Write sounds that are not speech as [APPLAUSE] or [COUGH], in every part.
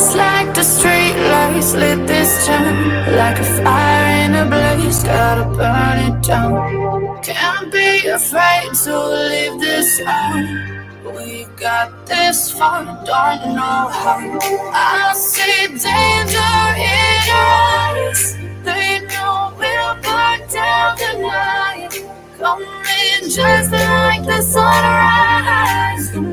Just like the street lights lit this town Like a fire in a blaze, gotta burn it down Can't be afraid to leave this out we got this far, don't know how. I see danger in your eyes. They know we'll burn down the night. Coming just like the sunrise.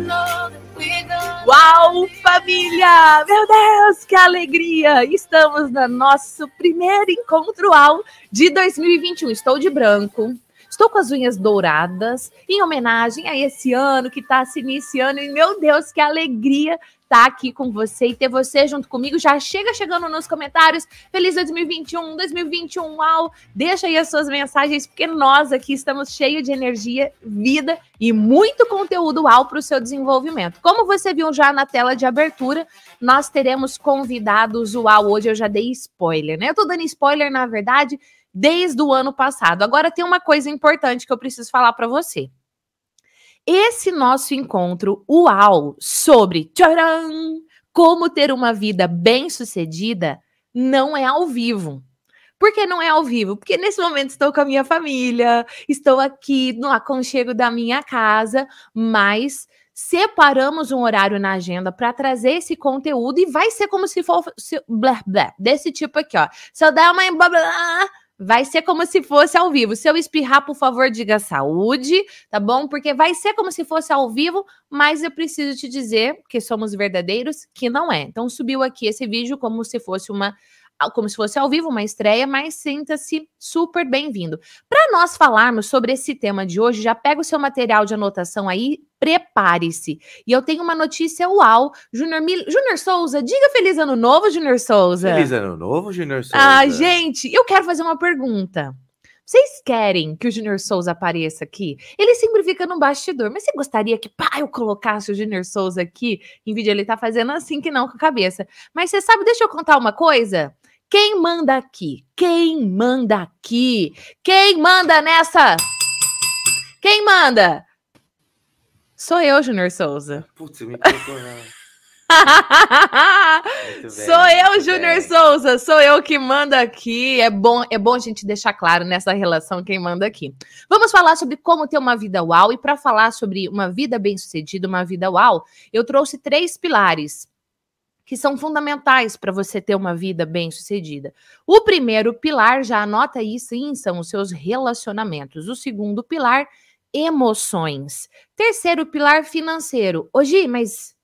Uau, família! Meu Deus, que alegria! Estamos no nosso primeiro encontro ao de 2021. Estou de branco. Estou com as unhas douradas em homenagem a esse ano que está se iniciando. E meu Deus, que alegria estar tá aqui com você e ter você junto comigo. Já chega chegando nos comentários. Feliz 2021, 2021, uau! Deixa aí as suas mensagens, porque nós aqui estamos cheios de energia, vida e muito conteúdo uau para o seu desenvolvimento. Como você viu já na tela de abertura, nós teremos convidados uau. Hoje eu já dei spoiler, né? Eu tô dando spoiler, na verdade desde o ano passado. Agora tem uma coisa importante que eu preciso falar para você. Esse nosso encontro, uau, sobre tcharam, como ter uma vida bem-sucedida, não é ao vivo. Por que não é ao vivo? Porque nesse momento estou com a minha família, estou aqui no aconchego da minha casa, mas separamos um horário na agenda para trazer esse conteúdo e vai ser como se fosse blá, blá, desse tipo aqui, ó. Se eu der uma blá, blá, Vai ser como se fosse ao vivo. Se eu espirrar, por favor, diga saúde, tá bom? Porque vai ser como se fosse ao vivo, mas eu preciso te dizer que somos verdadeiros, que não é. Então subiu aqui esse vídeo como se fosse uma como se fosse ao vivo, uma estreia, mas sinta-se super bem-vindo. Para nós falarmos sobre esse tema de hoje, já pega o seu material de anotação aí, prepare-se. E eu tenho uma notícia uau. Júnior Mil... Júnior Souza, diga feliz ano novo, Júnior Souza. Feliz ano novo, Júnior Souza. Ah, gente, eu quero fazer uma pergunta. Vocês querem que o Júnior Souza apareça aqui? Ele sempre fica no bastidor, mas você gostaria que, pá, eu colocasse o Júnior Souza aqui? Em vídeo ele tá fazendo assim que não com a cabeça. Mas você sabe, deixa eu contar uma coisa? Quem manda aqui? Quem manda aqui? Quem manda nessa? Quem manda? Sou eu, Júnior Souza. Putz, me colocou [LAUGHS] sou eu, Júnior Souza, sou eu que manda aqui. É bom, é bom a gente deixar claro nessa relação quem manda aqui. Vamos falar sobre como ter uma vida uau e para falar sobre uma vida bem-sucedida, uma vida uau, eu trouxe três pilares que são fundamentais para você ter uma vida bem-sucedida. O primeiro pilar, já anota isso, sim, são os seus relacionamentos. O segundo pilar, emoções. Terceiro pilar, financeiro. Hoje, mas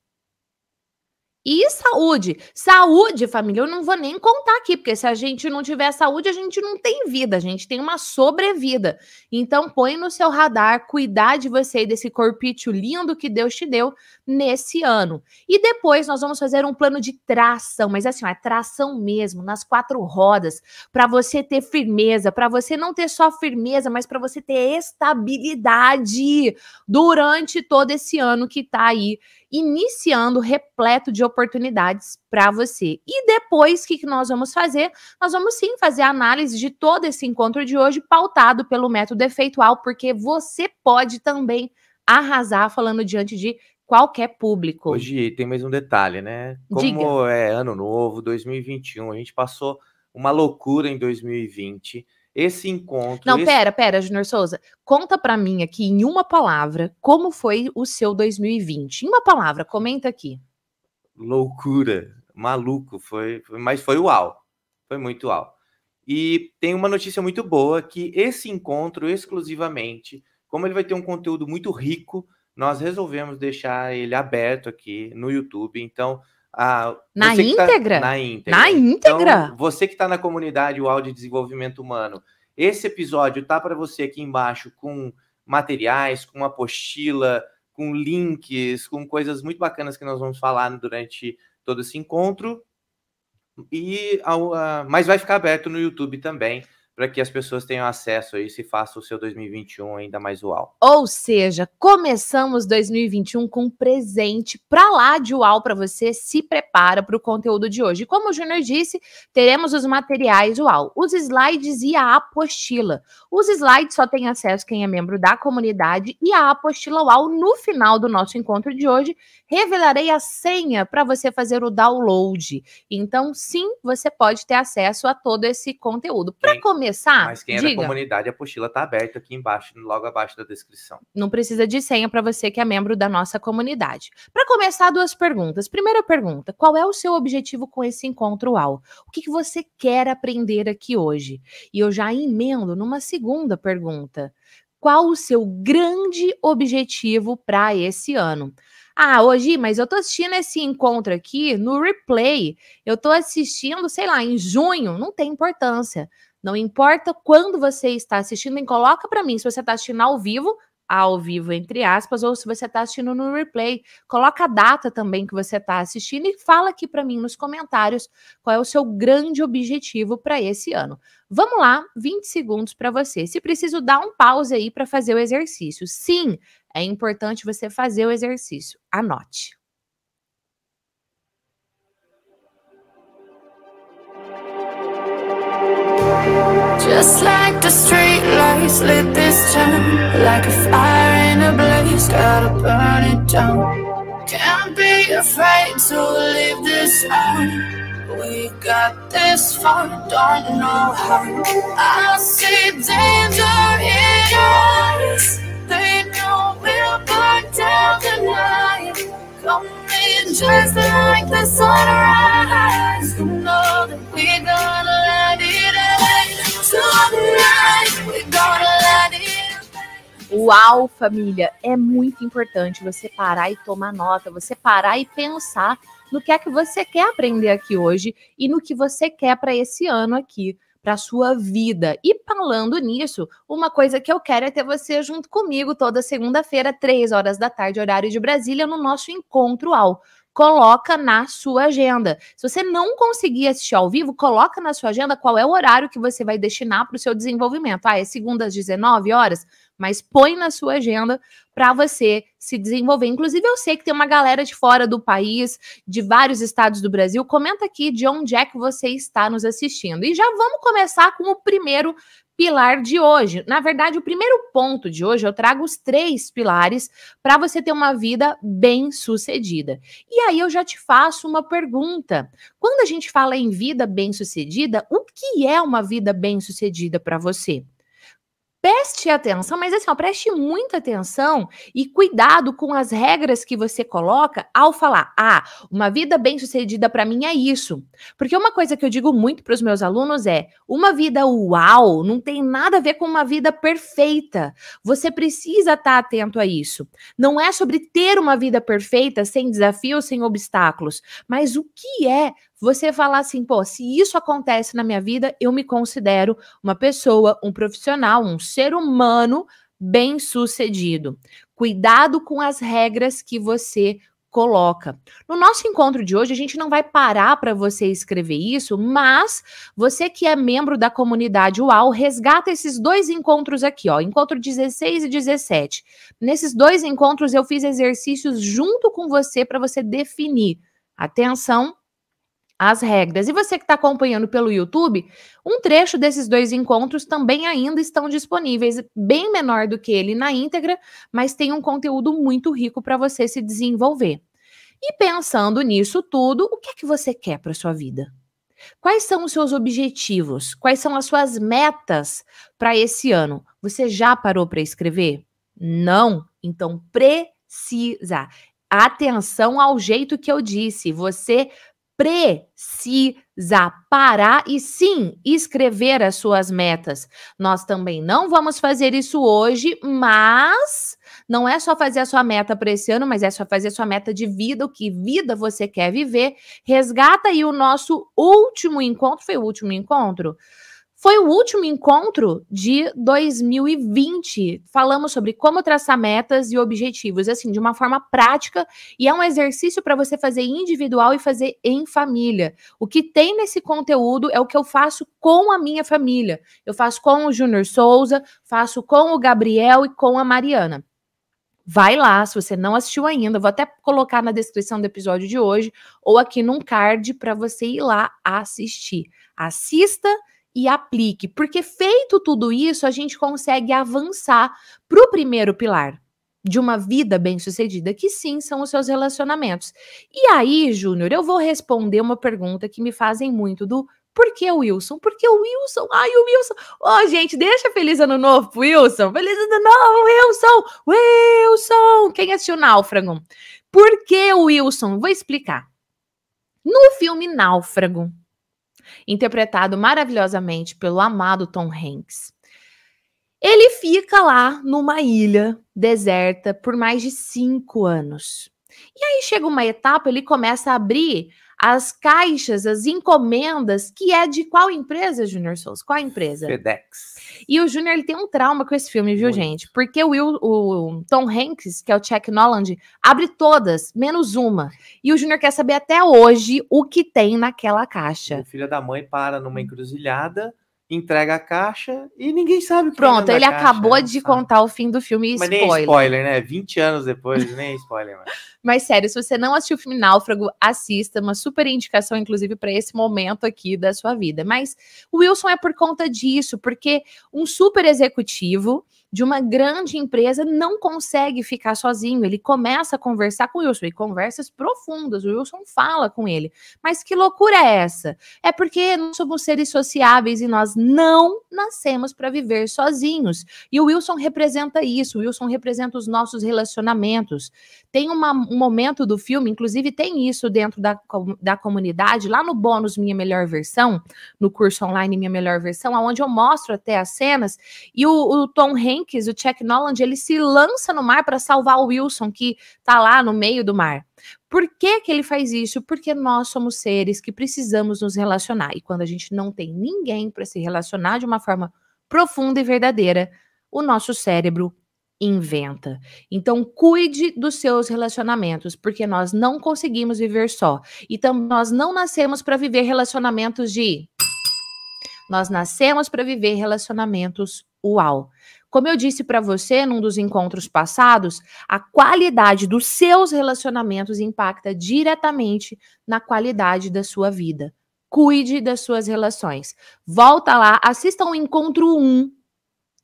e saúde. Saúde, família, eu não vou nem contar aqui, porque se a gente não tiver saúde, a gente não tem vida, a gente tem uma sobrevida. Então, põe no seu radar cuidar de você e desse corpício lindo que Deus te deu nesse ano. E depois nós vamos fazer um plano de tração, mas assim, é tração mesmo, nas quatro rodas, para você ter firmeza, para você não ter só firmeza, mas para você ter estabilidade durante todo esse ano que tá aí iniciando repleto de oportunidades para você. E depois, o que, que nós vamos fazer? Nós vamos sim fazer a análise de todo esse encontro de hoje, pautado pelo método efeitual, porque você pode também arrasar falando diante de qualquer público. Hoje tem mais um detalhe, né? Como Diga. é ano novo, 2021, a gente passou uma loucura em 2020 esse encontro. Não, esse... pera, pera, Junior Souza. Conta para mim aqui em uma palavra como foi o seu 2020. Em uma palavra, comenta aqui. Loucura, maluco, foi, foi mas foi uau. Foi muito uau. E tem uma notícia muito boa que esse encontro exclusivamente, como ele vai ter um conteúdo muito rico, nós resolvemos deixar ele aberto aqui no YouTube. Então, ah, na íntegra? Tá, na íntegra. Na íntegra. Então, você que está na comunidade UAU de Desenvolvimento Humano, esse episódio tá para você aqui embaixo com materiais, com apostila, com links, com coisas muito bacanas que nós vamos falar durante todo esse encontro. E uh, mas vai ficar aberto no YouTube também para que as pessoas tenham acesso a isso e façam o seu 2021 ainda mais uau. Ou seja, começamos 2021 com um presente para lá de uau para você. Se prepara para o conteúdo de hoje. Como o Júnior disse, teremos os materiais uau, os slides e a apostila. Os slides só tem acesso quem é membro da comunidade e a apostila uau no final do nosso encontro de hoje revelarei a senha para você fazer o download. Então, sim, você pode ter acesso a todo esse conteúdo. Para começar, mas quem diga, é da comunidade, a apostila está aberta aqui embaixo, logo abaixo da descrição. Não precisa de senha para você que é membro da nossa comunidade. Para começar, duas perguntas. Primeira pergunta: qual é o seu objetivo com esse encontro UAU? O que, que você quer aprender aqui hoje? E eu já emendo numa segunda pergunta. Qual o seu grande objetivo para esse ano? Ah, hoje, mas eu tô assistindo esse encontro aqui no replay. Eu tô assistindo, sei lá, em junho, não tem importância. Não importa quando você está assistindo, nem coloca para mim se você está assistindo ao vivo, ao vivo entre aspas, ou se você está assistindo no replay. Coloca a data também que você está assistindo e fala aqui para mim nos comentários qual é o seu grande objetivo para esse ano. Vamos lá, 20 segundos para você. Se preciso dar um pause aí para fazer o exercício. Sim, é importante você fazer o exercício. Anote. Just like the street lights lit this town Like a fire in a blaze, gotta burn it down Can't be afraid to leave this out We got this far, don't know how I see danger in eyes They know we'll burn down the night. Coming just like the sunrise. You know that we're gonna let Uau, família, é muito importante você parar e tomar nota, você parar e pensar no que é que você quer aprender aqui hoje e no que você quer para esse ano aqui para sua vida. E falando nisso, uma coisa que eu quero é ter você junto comigo toda segunda-feira, três horas da tarde, horário de Brasília, no nosso encontro ao coloca na sua agenda. Se você não conseguir assistir ao vivo, coloca na sua agenda qual é o horário que você vai destinar para o seu desenvolvimento. Ah, é segunda às 19 horas? Mas põe na sua agenda para você se desenvolver. Inclusive, eu sei que tem uma galera de fora do país, de vários estados do Brasil. Comenta aqui de onde é que você está nos assistindo. E já vamos começar com o primeiro pilar de hoje. Na verdade, o primeiro ponto de hoje, eu trago os três pilares para você ter uma vida bem sucedida. E aí eu já te faço uma pergunta. Quando a gente fala em vida bem sucedida, o que é uma vida bem sucedida para você? Preste atenção, mas assim, ó, preste muita atenção e cuidado com as regras que você coloca ao falar: ah, uma vida bem-sucedida para mim é isso. Porque uma coisa que eu digo muito para os meus alunos é: uma vida uau não tem nada a ver com uma vida perfeita. Você precisa estar tá atento a isso. Não é sobre ter uma vida perfeita, sem desafios, sem obstáculos, mas o que é você falar assim, pô, se isso acontece na minha vida, eu me considero uma pessoa, um profissional, um ser humano bem-sucedido. Cuidado com as regras que você coloca. No nosso encontro de hoje, a gente não vai parar para você escrever isso, mas você que é membro da comunidade UAU, resgata esses dois encontros aqui, ó, encontro 16 e 17. Nesses dois encontros eu fiz exercícios junto com você para você definir atenção as regras. E você que está acompanhando pelo YouTube, um trecho desses dois encontros também ainda estão disponíveis, bem menor do que ele na íntegra, mas tem um conteúdo muito rico para você se desenvolver. E pensando nisso tudo, o que é que você quer para sua vida? Quais são os seus objetivos? Quais são as suas metas para esse ano? Você já parou para escrever? Não? Então precisa. Atenção ao jeito que eu disse. Você precisa parar e sim escrever as suas metas. Nós também não vamos fazer isso hoje, mas não é só fazer a sua meta para esse ano, mas é só fazer a sua meta de vida, o que vida você quer viver. Resgata aí o nosso último encontro, foi o último encontro? Foi o último encontro de 2020. Falamos sobre como traçar metas e objetivos, assim, de uma forma prática, e é um exercício para você fazer individual e fazer em família. O que tem nesse conteúdo é o que eu faço com a minha família. Eu faço com o Júnior Souza, faço com o Gabriel e com a Mariana. Vai lá, se você não assistiu ainda, vou até colocar na descrição do episódio de hoje ou aqui num card para você ir lá assistir. Assista e aplique, porque feito tudo isso, a gente consegue avançar para o primeiro pilar de uma vida bem-sucedida, que sim são os seus relacionamentos. E aí, Júnior, eu vou responder uma pergunta que me fazem muito do por que o Wilson? Por que o Wilson? Ai, o Wilson. Ó, oh, gente, deixa feliz ano novo pro Wilson. Feliz ano novo, Wilson! Wilson! Quem assistiu Náufrago? Por que o Wilson? Vou explicar. No filme Náufrago, interpretado maravilhosamente pelo amado Tom Hanks. Ele fica lá numa ilha deserta por mais de cinco anos. E aí chega uma etapa, ele começa a abrir as caixas, as encomendas, que é de qual empresa, Junior Souza? Qual empresa? FedEx. E o Junior ele tem um trauma com esse filme, viu, Muito. gente? Porque o, Will, o Tom Hanks, que é o Chuck Noland, abre todas, menos uma. E o Junior quer saber até hoje o que tem naquela caixa. O filho da mãe para numa encruzilhada entrega a caixa e ninguém sabe. Pronto, ele acabou de contar o fim do filme Mas spoiler. nem spoiler, né? 20 anos depois, nem spoiler. Mas... [LAUGHS] Mas sério, se você não assistiu o filme Náufrago, assista, uma super indicação inclusive para esse momento aqui da sua vida. Mas o Wilson é por conta disso, porque um super executivo de uma grande empresa não consegue ficar sozinho. Ele começa a conversar com o Wilson, e conversas profundas. O Wilson fala com ele. Mas que loucura é essa? É porque nós somos seres sociáveis e nós não nascemos para viver sozinhos. E o Wilson representa isso. O Wilson representa os nossos relacionamentos. Tem uma, um momento do filme, inclusive tem isso dentro da, da comunidade, lá no bônus Minha Melhor Versão, no curso online Minha Melhor Versão, onde eu mostro até as cenas, e o, o Tom Hanks, o Chuck Noland, ele se lança no mar para salvar o Wilson, que tá lá no meio do mar. Por que, que ele faz isso? Porque nós somos seres que precisamos nos relacionar. E quando a gente não tem ninguém para se relacionar de uma forma profunda e verdadeira, o nosso cérebro inventa. Então, cuide dos seus relacionamentos, porque nós não conseguimos viver só. Então, nós não nascemos para viver relacionamentos de. Nós nascemos para viver relacionamentos uau. Como eu disse para você num dos encontros passados, a qualidade dos seus relacionamentos impacta diretamente na qualidade da sua vida. Cuide das suas relações. Volta lá, assista um encontro 1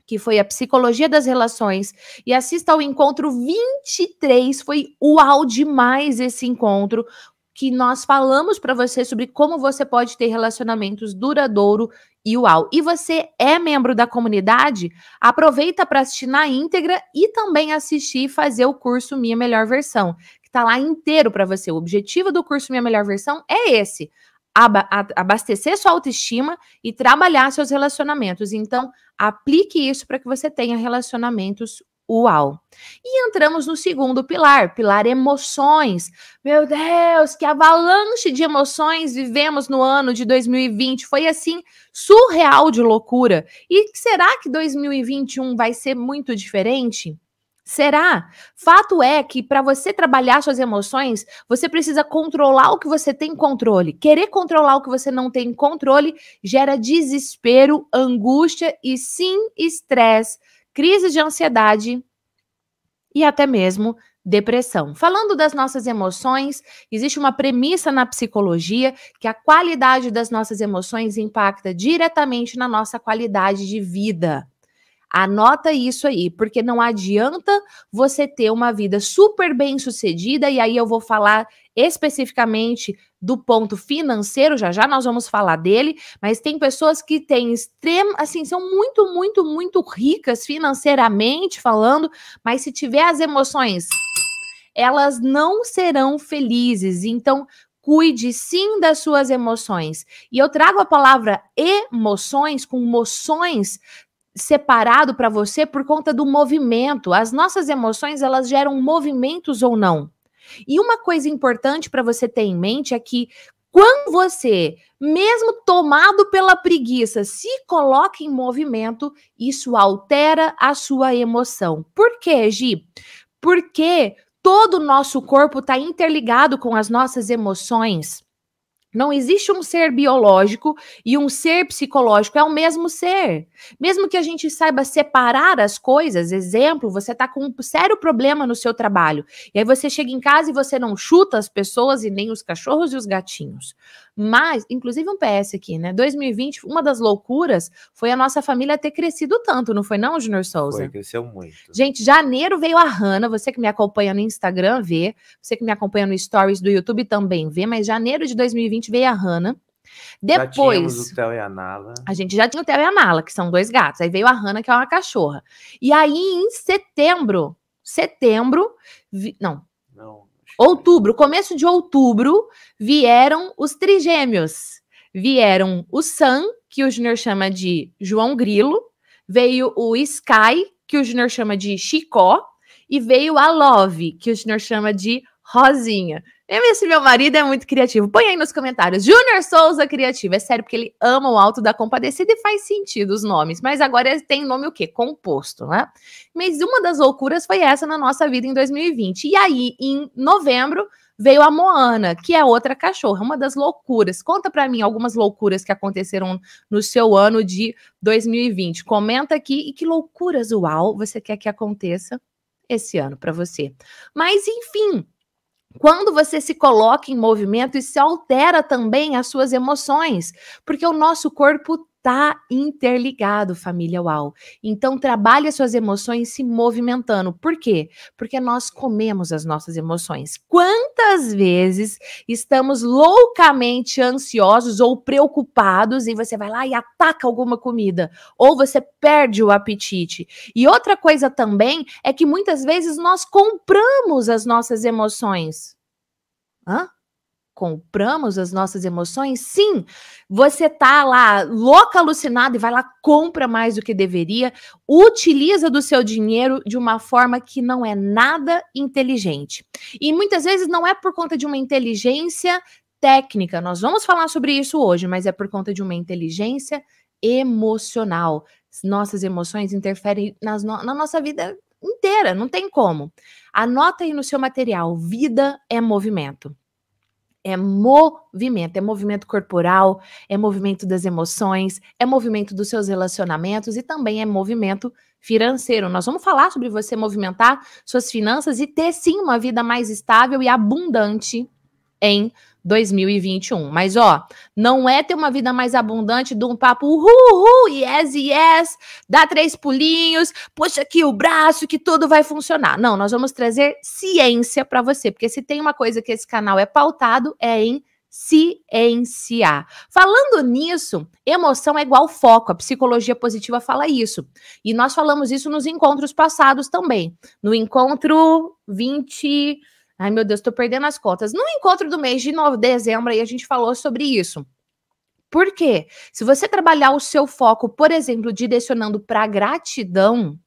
que foi a Psicologia das Relações, e assista ao encontro 23. Foi uau demais esse encontro, que nós falamos para você sobre como você pode ter relacionamentos duradouro e uau. E você é membro da comunidade? Aproveita para assistir na íntegra e também assistir e fazer o curso Minha Melhor Versão, que está lá inteiro para você. O objetivo do curso Minha Melhor Versão é esse: abastecer sua autoestima e trabalhar seus relacionamentos. Então, aplique isso para que você tenha relacionamentos uau. E entramos no segundo pilar, pilar emoções. Meu Deus, que avalanche de emoções vivemos no ano de 2020. Foi assim surreal de loucura. E será que 2021 vai ser muito diferente? Será? Fato é que para você trabalhar suas emoções, você precisa controlar o que você tem controle. Querer controlar o que você não tem controle gera desespero, angústia e sim estresse, crise de ansiedade e até mesmo depressão. Falando das nossas emoções, existe uma premissa na psicologia que a qualidade das nossas emoções impacta diretamente na nossa qualidade de vida. Anota isso aí, porque não adianta você ter uma vida super bem sucedida, e aí eu vou falar especificamente do ponto financeiro, já já nós vamos falar dele, mas tem pessoas que têm extremo, assim, são muito, muito, muito ricas financeiramente falando, mas se tiver as emoções, elas não serão felizes. Então, cuide sim das suas emoções. E eu trago a palavra emoções com moções separado para você por conta do movimento. As nossas emoções, elas geram movimentos ou não. E uma coisa importante para você ter em mente é que Quando você, mesmo tomado pela preguiça, se coloca em movimento, isso altera a sua emoção. Por quê, Gi? Porque todo o nosso corpo está interligado com as nossas emoções. Não existe um ser biológico e um ser psicológico, é o mesmo ser. Mesmo que a gente saiba separar as coisas, exemplo, você está com um sério problema no seu trabalho, e aí você chega em casa e você não chuta as pessoas e nem os cachorros e os gatinhos. Mas, inclusive um PS aqui, né? 2020, uma das loucuras foi a nossa família ter crescido tanto, não foi não, Junior Souza? Foi, cresceu muito. Gente, janeiro veio a Hanna, você que me acompanha no Instagram vê, você que me acompanha no Stories do YouTube também vê, mas janeiro de 2020 veio a Hanna. Depois. Já o Theo e a Nala. A gente já tinha o Theo e a Nala, que são dois gatos. Aí veio a Hanna, que é uma cachorra. E aí, em setembro, setembro, vi, não, não outubro, começo de outubro, vieram os trigêmeos. Vieram o Sam, que o Junior chama de João Grilo, veio o Sky, que o Junior chama de Chicó, e veio a Love, que o Junior chama de Rosinha. Esse meu marido é muito criativo. Põe aí nos comentários. Júnior Souza Criativo. É sério, porque ele ama o Alto da Compadecida e faz sentido os nomes. Mas agora tem nome o quê? Composto, né? Mas uma das loucuras foi essa na nossa vida em 2020. E aí, em novembro, veio a Moana, que é outra cachorra. Uma das loucuras. Conta para mim algumas loucuras que aconteceram no seu ano de 2020. Comenta aqui. E que loucuras, uau, você quer que aconteça esse ano para você. Mas, enfim quando você se coloca em movimento, isso altera também as suas emoções, porque o nosso corpo tá interligado, família UAU. Então trabalhe as suas emoções se movimentando. Por quê? Porque nós comemos as nossas emoções. Quantas vezes estamos loucamente ansiosos ou preocupados e você vai lá e ataca alguma comida, ou você perde o apetite. E outra coisa também é que muitas vezes nós compramos as nossas emoções. Hã? Compramos as nossas emoções, sim, você tá lá louca, alucinada e vai lá, compra mais do que deveria, utiliza do seu dinheiro de uma forma que não é nada inteligente. E muitas vezes não é por conta de uma inteligência técnica, nós vamos falar sobre isso hoje, mas é por conta de uma inteligência emocional. Nossas emoções interferem nas no na nossa vida inteira, não tem como. Anota aí no seu material: vida é movimento é movimento, é movimento corporal, é movimento das emoções, é movimento dos seus relacionamentos e também é movimento financeiro. Nós vamos falar sobre você movimentar suas finanças e ter sim uma vida mais estável e abundante em 2021. Mas ó, não é ter uma vida mais abundante de um papo uhul, yes, yes, dá três pulinhos, puxa aqui o braço que tudo vai funcionar. Não, nós vamos trazer ciência para você, porque se tem uma coisa que esse canal é pautado é em ciência. Falando nisso, emoção é igual foco. A psicologia positiva fala isso. E nós falamos isso nos encontros passados também. No encontro 20 Ai, meu Deus, tô perdendo as contas. No encontro do mês de novembro, dezembro, aí a gente falou sobre isso. Por quê? Se você trabalhar o seu foco, por exemplo, direcionando para gratidão,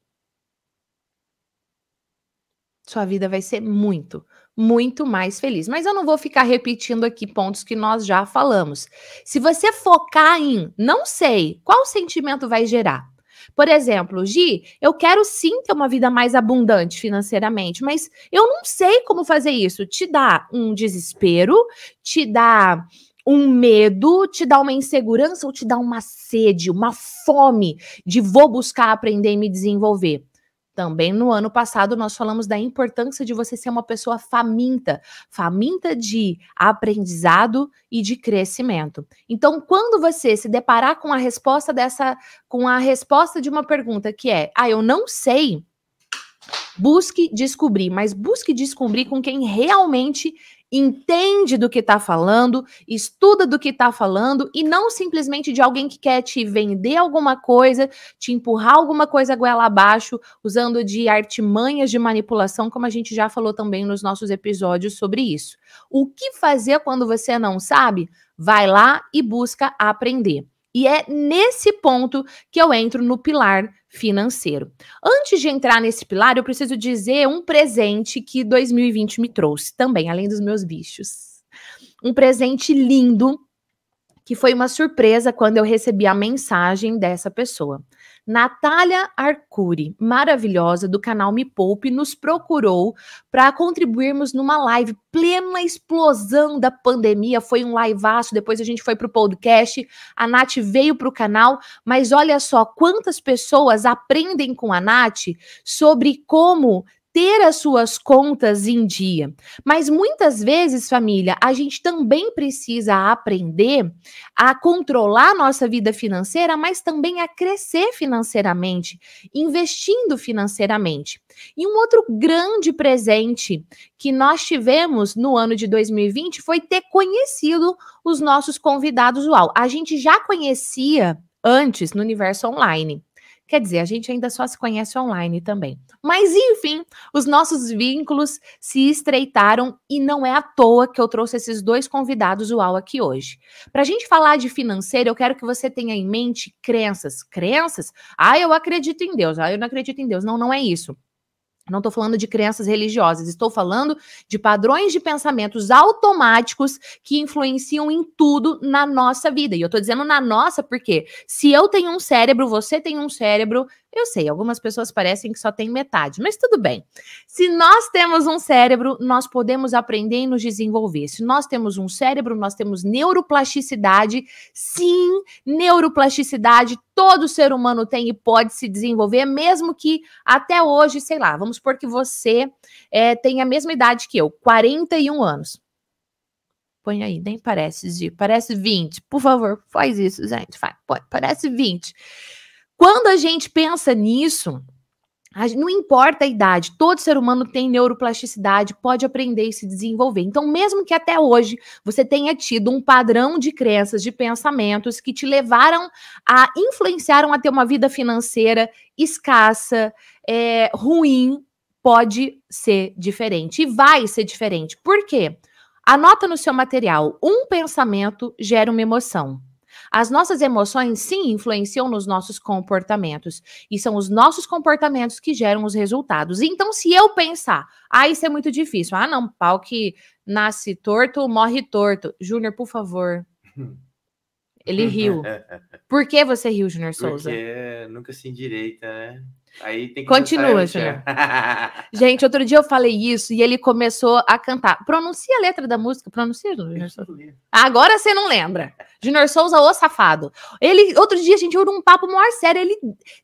sua vida vai ser muito, muito mais feliz. Mas eu não vou ficar repetindo aqui pontos que nós já falamos. Se você focar em não sei qual sentimento vai gerar, por exemplo, Gi, eu quero sim ter uma vida mais abundante financeiramente, mas eu não sei como fazer isso. Te dá um desespero, te dá um medo, te dá uma insegurança ou te dá uma sede, uma fome de vou buscar aprender e me desenvolver. Também no ano passado nós falamos da importância de você ser uma pessoa faminta, faminta de aprendizado e de crescimento. Então, quando você se deparar com a resposta dessa, com a resposta de uma pergunta que é: "Ah, eu não sei", busque descobrir, mas busque descobrir com quem realmente entende do que está falando, estuda do que está falando e não simplesmente de alguém que quer te vender alguma coisa, te empurrar alguma coisa goela abaixo, usando de artimanhas de manipulação, como a gente já falou também nos nossos episódios sobre isso. O que fazer quando você não sabe? Vai lá e busca aprender. E é nesse ponto que eu entro no pilar financeiro. Antes de entrar nesse pilar, eu preciso dizer um presente que 2020 me trouxe também, além dos meus bichos. um presente lindo que foi uma surpresa quando eu recebi a mensagem dessa pessoa. Natália Arcuri, maravilhosa, do canal Me Poupe, nos procurou para contribuirmos numa live plena explosão da pandemia. Foi um liveaço, depois a gente foi para o podcast. A Nath veio para o canal, mas olha só quantas pessoas aprendem com a Nath sobre como ter as suas contas em dia. Mas muitas vezes, família, a gente também precisa aprender a controlar nossa vida financeira, mas também a crescer financeiramente, investindo financeiramente. E um outro grande presente que nós tivemos no ano de 2020 foi ter conhecido os nossos convidados UAU. A gente já conhecia antes no universo online. Quer dizer, a gente ainda só se conhece online também. Mas, enfim, os nossos vínculos se estreitaram e não é à toa que eu trouxe esses dois convidados UAU aqui hoje. Para a gente falar de financeiro, eu quero que você tenha em mente crenças. Crenças? Ah, eu acredito em Deus. Ah, eu não acredito em Deus. Não, não é isso. Não estou falando de crenças religiosas, estou falando de padrões de pensamentos automáticos que influenciam em tudo na nossa vida. E eu estou dizendo na nossa porque se eu tenho um cérebro, você tem um cérebro, eu sei, algumas pessoas parecem que só tem metade, mas tudo bem. Se nós temos um cérebro, nós podemos aprender e nos desenvolver. Se nós temos um cérebro, nós temos neuroplasticidade. Sim, neuroplasticidade todo ser humano tem e pode se desenvolver, mesmo que até hoje, sei lá, vamos supor que você é, tem a mesma idade que eu, 41 anos. Põe aí, nem parece, parece 20. Por favor, faz isso, gente. Faz, parece 20. Quando a gente pensa nisso, não importa a idade, todo ser humano tem neuroplasticidade, pode aprender e se desenvolver. Então, mesmo que até hoje você tenha tido um padrão de crenças, de pensamentos que te levaram a influenciaram a ter uma vida financeira escassa, é, ruim, pode ser diferente e vai ser diferente. Por quê? Anota no seu material: um pensamento gera uma emoção. As nossas emoções, sim, influenciam nos nossos comportamentos. E são os nossos comportamentos que geram os resultados. Então, se eu pensar, ah, isso é muito difícil. Ah, não, pau que nasce torto, morre torto. Júnior, por favor. Ele [LAUGHS] riu. Por que você riu, Júnior Souza? Porque nunca se endireita, né? Aí tem que Continua, Júnior. [LAUGHS] Gente, outro dia eu falei isso e ele começou a cantar. Pronuncia a letra da música. Pronuncia, Júnior Souza. Agora você não lembra. Júnior Souza, o safado. Ele, outro dia, a gente ouviu um papo maior sério. Ele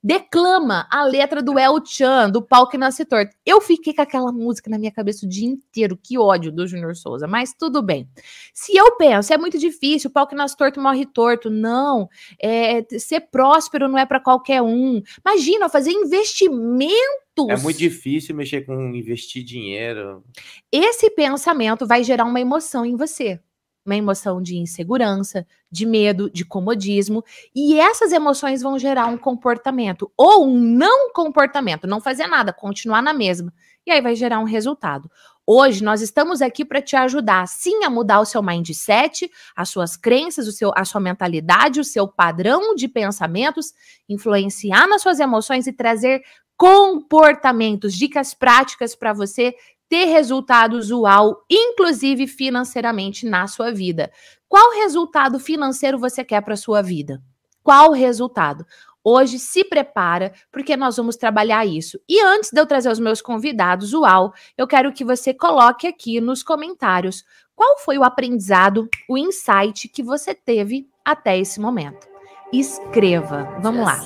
declama a letra do El Chan, do Pau que Nasce Torto. Eu fiquei com aquela música na minha cabeça o dia inteiro. Que ódio do Júnior Souza. Mas tudo bem. Se eu penso, é muito difícil, o pau que nasce torto morre torto. Não. É, ser próspero não é para qualquer um. Imagina, fazer investimento investimentos. É muito difícil mexer com investir dinheiro. Esse pensamento vai gerar uma emoção em você. Uma emoção de insegurança, de medo, de comodismo. E essas emoções vão gerar um comportamento. Ou um não comportamento, não fazer nada, continuar na mesma. E aí vai gerar um resultado. Hoje nós estamos aqui para te ajudar, sim, a mudar o seu mindset, as suas crenças, o seu, a sua mentalidade, o seu padrão de pensamentos, influenciar nas suas emoções e trazer comportamentos, dicas práticas para você ter resultados uau, inclusive financeiramente na sua vida. Qual resultado financeiro você quer para sua vida? Qual resultado? Hoje se prepara, porque nós vamos trabalhar isso. E antes de eu trazer os meus convidados, uau, eu quero que você coloque aqui nos comentários qual foi o aprendizado, o insight que você teve até esse momento. Escreva. Vamos lá.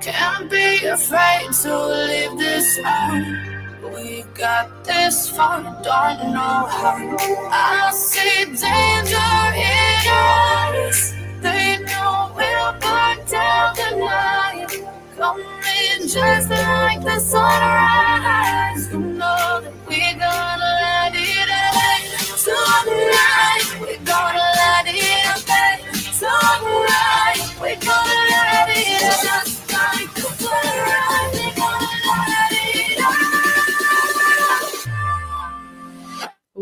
Can't be afraid to leave this. We got this far, don't know how. I see danger in your eyes. They know we'll burn down the night. Coming just like the sunrise. You know that we're gonna let it out. Tonight, we're gonna let it out. Tonight, we're gonna let it out.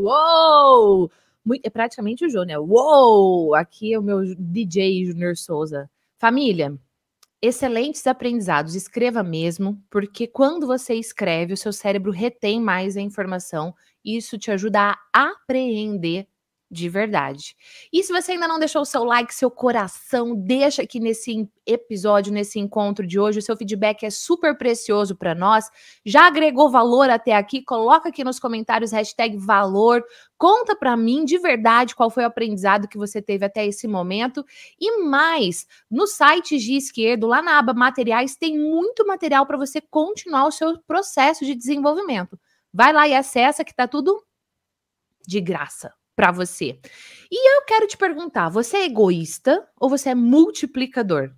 Uou! Muito, é praticamente o Jô, né? Uou! Aqui é o meu DJ Junior Souza. Família, excelentes aprendizados. Escreva mesmo, porque quando você escreve, o seu cérebro retém mais a informação e isso te ajuda a apreender de verdade. E se você ainda não deixou o seu like, seu coração, deixa aqui nesse episódio, nesse encontro de hoje. O seu feedback é super precioso para nós. Já agregou valor até aqui? Coloca aqui nos comentários hashtag valor. Conta para mim de verdade qual foi o aprendizado que você teve até esse momento. E mais, no site de esquerdo, lá na aba materiais, tem muito material para você continuar o seu processo de desenvolvimento. Vai lá e acessa que tá tudo de graça para você. E eu quero te perguntar: você é egoísta ou você é multiplicador?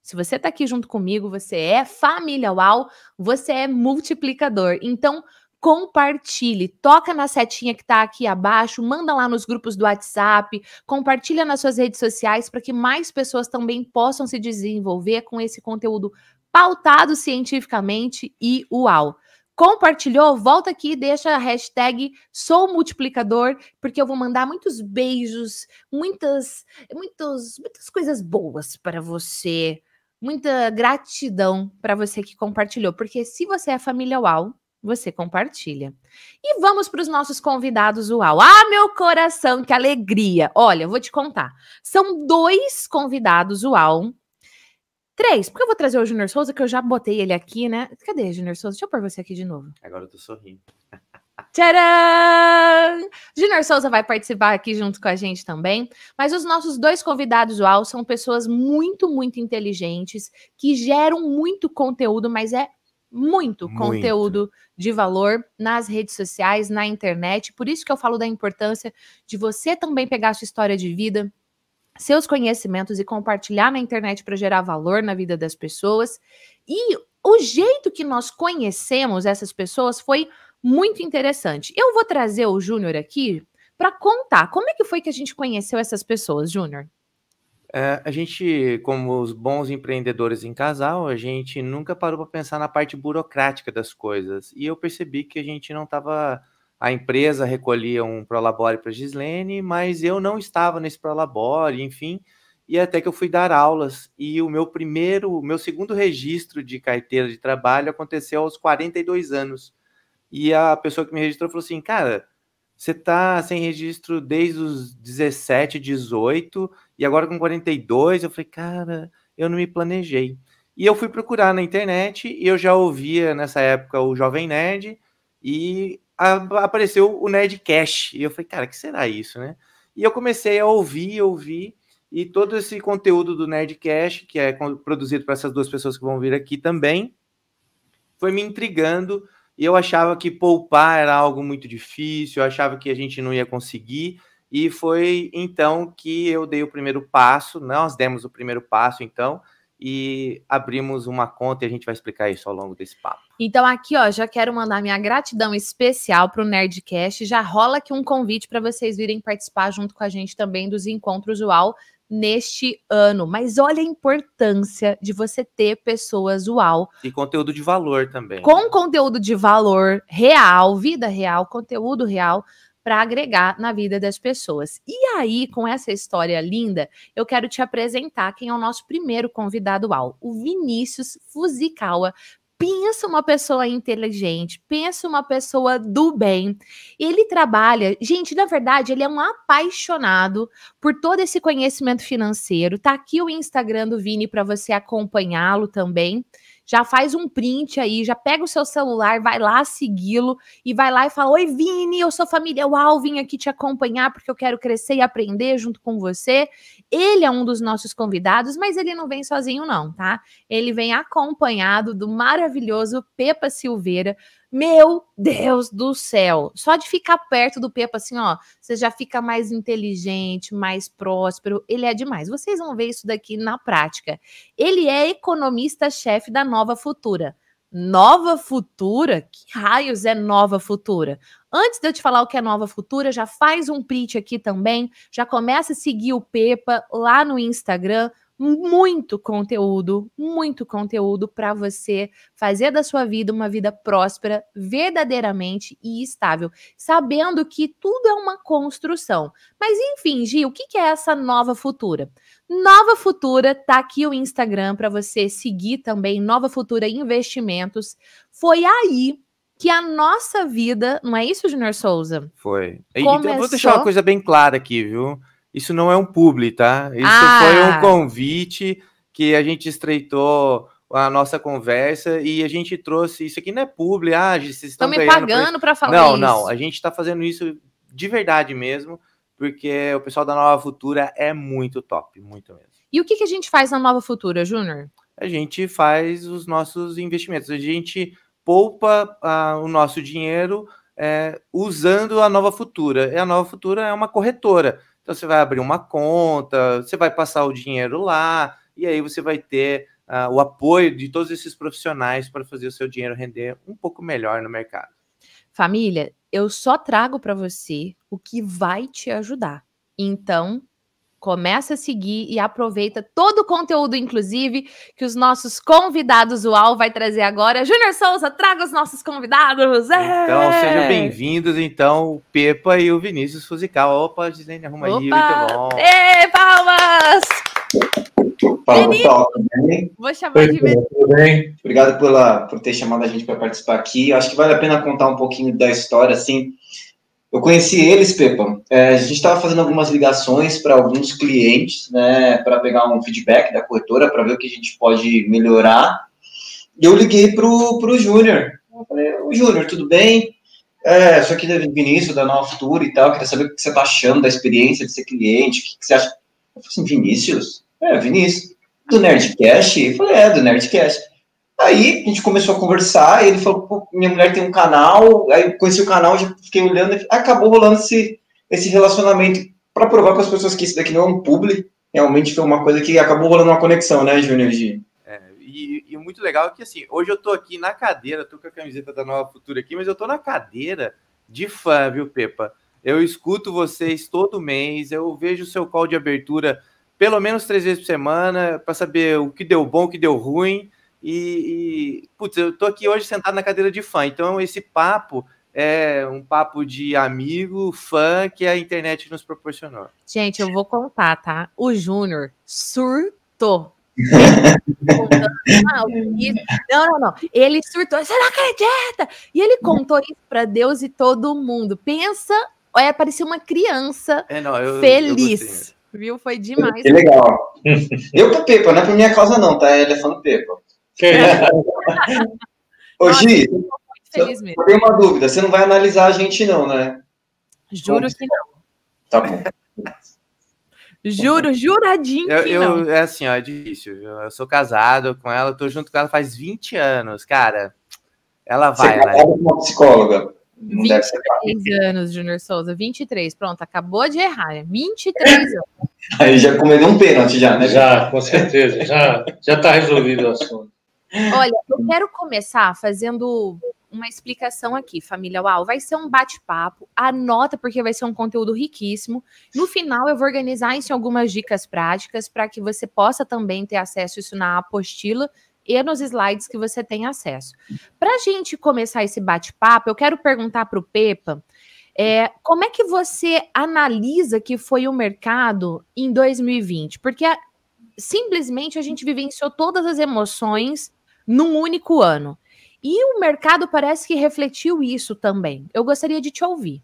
Se você está aqui junto comigo, você é família UAU, você é multiplicador. Então, compartilhe, toca na setinha que está aqui abaixo, manda lá nos grupos do WhatsApp, compartilha nas suas redes sociais para que mais pessoas também possam se desenvolver com esse conteúdo pautado cientificamente e uau. Compartilhou? Volta aqui e deixa a hashtag sou multiplicador, porque eu vou mandar muitos beijos, muitas, muitos, muitas coisas boas para você. Muita gratidão para você que compartilhou, porque se você é família UAU, você compartilha. E vamos para os nossos convidados UAU. Ah, meu coração, que alegria! Olha, eu vou te contar. São dois convidados UAU Três, porque eu vou trazer o Junior Souza, que eu já botei ele aqui, né? Cadê, Junior Souza? Deixa eu pôr você aqui de novo. Agora eu tô sorrindo. [LAUGHS] Tcharam! Junior Souza vai participar aqui junto com a gente também. Mas os nossos dois convidados UAU são pessoas muito, muito inteligentes, que geram muito conteúdo, mas é muito, muito, conteúdo de valor nas redes sociais, na internet. Por isso que eu falo da importância de você também pegar a sua história de vida, seus conhecimentos e compartilhar na internet para gerar valor na vida das pessoas. E o jeito que nós conhecemos essas pessoas foi muito interessante. Eu vou trazer o Júnior aqui para contar como é que foi que a gente conheceu essas pessoas, Júnior. É, a gente, como os bons empreendedores em casal, a gente nunca parou para pensar na parte burocrática das coisas. E eu percebi que a gente não estava a empresa recolhia um Prolabore para Gislene, mas eu não estava nesse Prolabore, enfim, e até que eu fui dar aulas, e o meu primeiro, o meu segundo registro de carteira de trabalho aconteceu aos 42 anos, e a pessoa que me registrou falou assim, cara, você tá sem registro desde os 17, 18, e agora com 42, eu falei, cara, eu não me planejei. E eu fui procurar na internet, e eu já ouvia nessa época o Jovem Nerd, e apareceu o Nerdcast. E eu falei, cara, que será isso, né? E eu comecei a ouvir, ouvir, e todo esse conteúdo do Nerdcast, que é produzido para essas duas pessoas que vão vir aqui também, foi me intrigando. E eu achava que poupar era algo muito difícil, eu achava que a gente não ia conseguir. E foi então que eu dei o primeiro passo, nós demos o primeiro passo, então, e abrimos uma conta e a gente vai explicar isso ao longo desse papo. Então aqui, ó, já quero mandar minha gratidão especial para o Nerdcast. Já rola aqui um convite para vocês virem participar junto com a gente também dos encontros UAU neste ano. Mas olha a importância de você ter pessoas UAU. E conteúdo de valor também. Com conteúdo de valor real, vida real, conteúdo real para agregar na vida das pessoas. E aí, com essa história linda, eu quero te apresentar quem é o nosso primeiro convidado ao, o Vinícius Fuzikawa. Pensa uma pessoa inteligente, pensa uma pessoa do bem. Ele trabalha, gente, na verdade, ele é um apaixonado por todo esse conhecimento financeiro. Tá aqui o Instagram do Vini para você acompanhá-lo também já faz um print aí, já pega o seu celular, vai lá segui-lo e vai lá e fala: Oi, Vini, eu sou família Uau, vim aqui te acompanhar porque eu quero crescer e aprender junto com você. Ele é um dos nossos convidados, mas ele não vem sozinho, não, tá? Ele vem acompanhado do maravilhoso Pepa Silveira. Meu Deus do céu! Só de ficar perto do Pepa, assim, ó, você já fica mais inteligente, mais próspero. Ele é demais. Vocês vão ver isso daqui na prática. Ele é economista-chefe da Nova Futura. Nova Futura? Que raios é Nova Futura? Antes de eu te falar o que é Nova Futura, já faz um print aqui também, já começa a seguir o Pepa lá no Instagram, muito conteúdo, muito conteúdo para você fazer da sua vida uma vida próspera, verdadeiramente e estável, sabendo que tudo é uma construção. Mas enfim, Gi, o que é essa nova futura? Nova Futura, tá aqui o Instagram para você seguir também, Nova Futura Investimentos. Foi aí que a nossa vida, não é isso, Junior Souza? Foi. Começou... Então, eu vou deixar uma coisa bem clara aqui, viu? Isso não é um publi, tá? Isso ah. foi um convite que a gente estreitou a nossa conversa e a gente trouxe isso aqui não é publi, ah, vocês estão me pagando para falar não, isso. Não, não, a gente está fazendo isso de verdade mesmo, porque o pessoal da Nova Futura é muito top, muito mesmo. E o que, que a gente faz na Nova Futura, Júnior? A gente faz os nossos investimentos, a gente poupa uh, o nosso dinheiro é, usando a Nova Futura. E a Nova Futura é uma corretora. Então você vai abrir uma conta, você vai passar o dinheiro lá, e aí você vai ter uh, o apoio de todos esses profissionais para fazer o seu dinheiro render um pouco melhor no mercado. Família, eu só trago para você o que vai te ajudar. Então, Começa a seguir e aproveita todo o conteúdo, inclusive, que os nossos convidados UAU vai trazer agora. Júnior Souza, traga os nossos convidados! É! Então, sejam bem-vindos, então, o Pepa e o Vinícius Fusical. Opa, Gislene, arruma Opa! aí, muito bom! Ê, palmas! Fala, pessoal, tudo bem? Vou chamar Oi, de Tudo bem? Obrigado pela, por ter chamado a gente para participar aqui. Acho que vale a pena contar um pouquinho da história, assim, eu conheci eles, Pepa. É, a gente estava fazendo algumas ligações para alguns clientes, né, para pegar um feedback da corretora, para ver o que a gente pode melhorar. E eu liguei para o Júnior. Eu falei, ô Júnior, tudo bem? É, sou aqui da Vinícius, da Nova Futura e tal, queria saber o que você está achando da experiência de ser cliente, o que, que você acha? Eu falei assim, Vinícius? É, Vinícius. Do Nerdcast? Eu falei, é, do Nerdcast. Aí a gente começou a conversar, ele falou, minha mulher tem um canal, aí conheci o canal, já fiquei olhando, acabou rolando esse, esse relacionamento para provar para as pessoas que isso daqui não é um publi, realmente foi uma coisa que acabou rolando uma conexão, né, Júnior? É, e, e muito legal que assim, hoje eu tô aqui na cadeira, tô com a camiseta da Nova Futura aqui, mas eu tô na cadeira de fã, viu, Pepa? Eu escuto vocês todo mês, eu vejo o seu call de abertura pelo menos três vezes por semana para saber o que deu bom, o que deu ruim. E, e, putz, eu tô aqui hoje sentado na cadeira de fã, então esse papo é um papo de amigo, fã que a internet nos proporcionou. Gente, eu vou contar, tá? O Júnior surtou. [LAUGHS] não, não, não. Ele surtou. Você não acredita? E ele contou isso para Deus e todo mundo. Pensa, é parecia uma criança é, não, eu, feliz. Eu viu? Foi demais. Que legal. [LAUGHS] Eu com Pepa, não é por minha causa, não, tá? Ele é fã do Pepa. [LAUGHS] Ô, Gi, eu tenho uma dúvida. Você não vai analisar a gente, não, né? Juro que não. Tá bom. Juro, juradinho eu, eu, É assim, ó, é difícil. Eu sou casado com ela, tô junto com ela faz 20 anos, cara. Ela vai, Você é casado com uma psicóloga. Não 23 anos, Júnior Souza. 23. Pronto, acabou de errar. 23 anos. Aí já comeu um pênalti, já, né? Já, com certeza. Já, já tá resolvido o assunto. Olha, eu quero começar fazendo uma explicação aqui, família Uau. Vai ser um bate-papo, anota porque vai ser um conteúdo riquíssimo. No final, eu vou organizar isso em algumas dicas práticas para que você possa também ter acesso isso na apostila e nos slides que você tem acesso. Para a gente começar esse bate-papo, eu quero perguntar para o Pepa. É, como é que você analisa que foi o mercado em 2020? Porque simplesmente a gente vivenciou todas as emoções num único ano. E o mercado parece que refletiu isso também. Eu gostaria de te ouvir.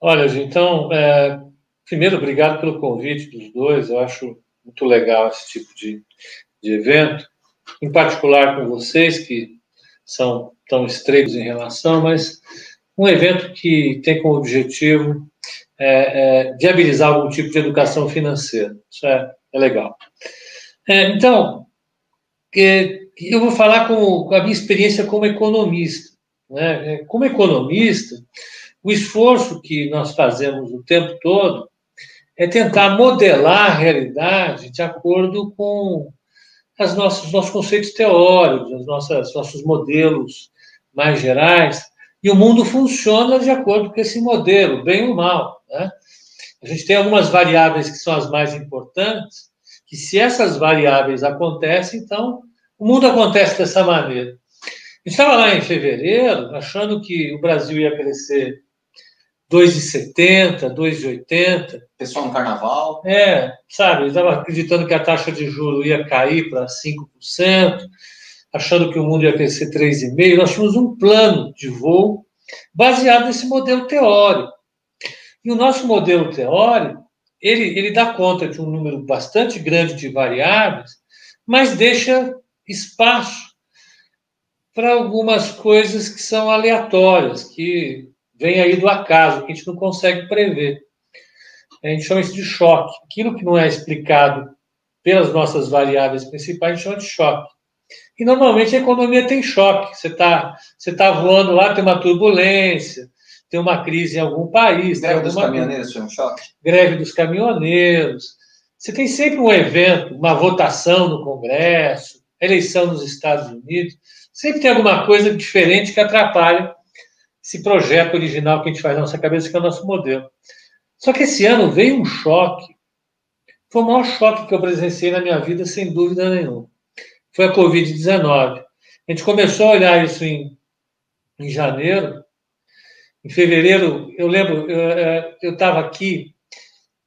Olha, então, é, primeiro, obrigado pelo convite dos dois. Eu acho muito legal esse tipo de, de evento, em particular com vocês, que são tão estreitos em relação, mas um evento que tem como objetivo é, é, viabilizar algum tipo de educação financeira. Isso é, é legal. Então, eu vou falar com a minha experiência como economista. Né? É, como economista, o esforço que nós fazemos o tempo todo é tentar modelar a realidade de acordo com as nossas, os nossos conceitos teóricos, as nossas, nossos modelos mais gerais, e o mundo funciona de acordo com esse modelo, bem ou mal. Né? A gente tem algumas variáveis que são as mais importantes, que se essas variáveis acontecem, então o mundo acontece dessa maneira. Estava lá em fevereiro, achando que o Brasil ia crescer 2,70, 2,80. Pessoal no carnaval. É, sabe, eu estava acreditando que a taxa de juro ia cair para 5%, achando que o mundo ia crescer 3,5%. Nós tínhamos um plano de voo baseado nesse modelo teórico. E o nosso modelo teórico, ele, ele dá conta de um número bastante grande de variáveis, mas deixa espaço para algumas coisas que são aleatórias, que vêm aí do acaso, que a gente não consegue prever. A gente chama isso de choque. Aquilo que não é explicado pelas nossas variáveis principais, a gente chama de choque. E normalmente a economia tem choque. Você está você tá voando lá, tem uma turbulência, tem uma crise em algum país. Greve dos caminhoneiros foi um choque? Greve dos caminhoneiros. Você tem sempre um evento, uma votação no Congresso, eleição nos Estados Unidos. Sempre tem alguma coisa diferente que atrapalha esse projeto original que a gente faz na nossa cabeça, que é o nosso modelo. Só que esse ano veio um choque. Foi o maior choque que eu presenciei na minha vida, sem dúvida nenhuma. Foi a Covid-19. A gente começou a olhar isso em, em janeiro, em fevereiro, eu lembro, eu estava aqui,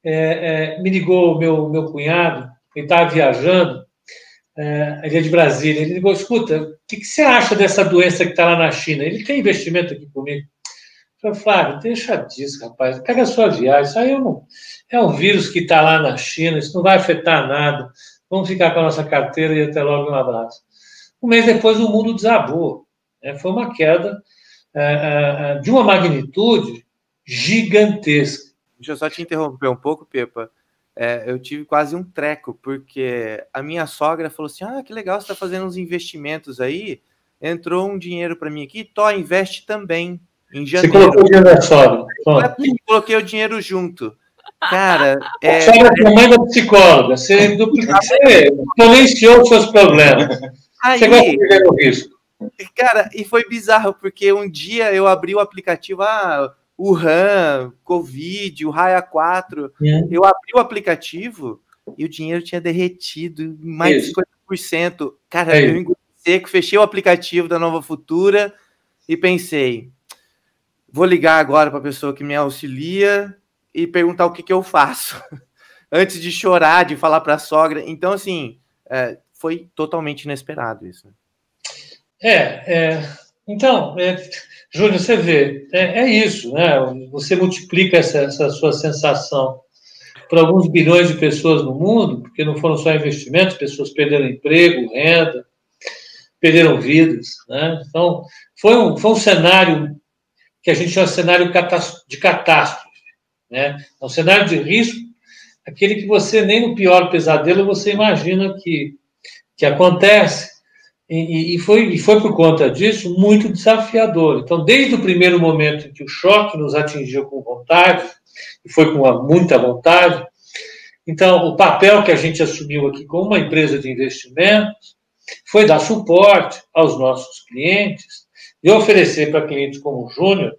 é, é, me ligou meu, meu cunhado, ele estava viajando, é, ele é de Brasília, ele ligou, escuta, o que, que você acha dessa doença que está lá na China? Ele tem investimento aqui comigo. Eu falei, Flávio, deixa disso, rapaz, pega a sua viagem, isso aí é um, é um vírus que está lá na China, isso não vai afetar nada, vamos ficar com a nossa carteira e até logo um abraço. Um mês depois o mundo desabou, né? foi uma queda é, é, é, de uma magnitude gigantesca. Deixa eu só te interromper um pouco, Pepa. É, eu tive quase um treco, porque a minha sogra falou assim: Ah, que legal, você está fazendo uns investimentos aí. Entrou um dinheiro para mim aqui, Tó, investe também. Em janeiro. Você colocou o dinheiro da sogra. Coloquei o dinheiro junto. Cara, é. A sogra é mãe da psicóloga. Você, [LAUGHS] você silenciou os seus problemas. Aí, você gosta de viver o risco. Cara, e foi bizarro, porque um dia eu abri o aplicativo, ah, o RAM, Covid, o Raia 4. É. Eu abri o aplicativo e o dinheiro tinha derretido mais Isso. de 50%. Cara, é. eu engoli seco, fechei o aplicativo da Nova Futura e pensei, vou ligar agora para a pessoa que me auxilia e perguntar o que, que eu faço. [LAUGHS] Antes de chorar, de falar para a sogra. Então, assim, é, foi totalmente inesperado isso. É, é então, é, Júnior, você vê, é, é, isso, né? Você multiplica essa, essa sua sensação para alguns bilhões de pessoas no mundo, porque não foram só investimentos, pessoas perderam emprego, renda, perderam vidas, né? Então, foi um, foi um cenário que a gente chama de cenário de catástrofe, né? É um cenário de risco, aquele que você, nem no pior pesadelo, você imagina que, que acontece, e, e, foi, e foi por conta disso muito desafiador. Então, desde o primeiro momento em que o choque nos atingiu com vontade, e foi com muita vontade, então o papel que a gente assumiu aqui como uma empresa de investimentos foi dar suporte aos nossos clientes e oferecer para clientes como o Júnior,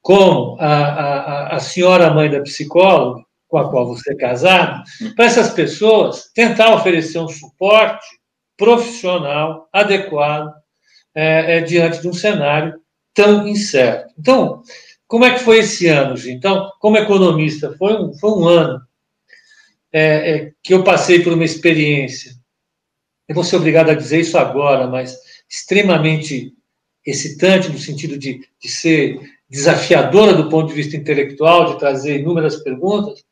como a, a, a senhora mãe da psicóloga, com a qual você é casado, para essas pessoas tentar oferecer um suporte profissional, adequado, é, é, diante de um cenário tão incerto. Então, como é que foi esse ano, gente? Então, como economista, foi um, foi um ano é, é, que eu passei por uma experiência, eu vou ser obrigado a dizer isso agora, mas extremamente excitante no sentido de, de ser desafiadora do ponto de vista intelectual, de trazer inúmeras perguntas,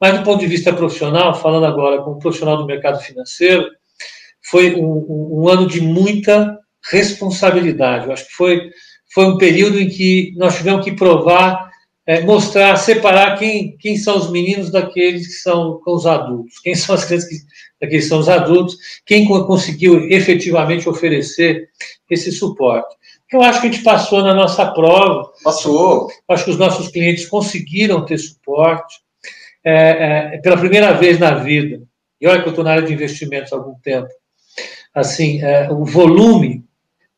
mas do ponto de vista profissional, falando agora como profissional do mercado financeiro, foi um, um, ano de muita responsabilidade. Eu acho que foi, foi um período em que nós tivemos que provar, é, mostrar, separar quem, quem são os meninos daqueles que são os adultos, quem são as crianças que, daqueles que são os adultos, quem conseguiu efetivamente oferecer esse suporte. Eu acho que a gente passou na nossa prova. Passou. Acho que os nossos clientes conseguiram ter suporte. É, é, pela primeira vez na vida, e olha que eu estou na área de investimentos há algum tempo, assim, é, o volume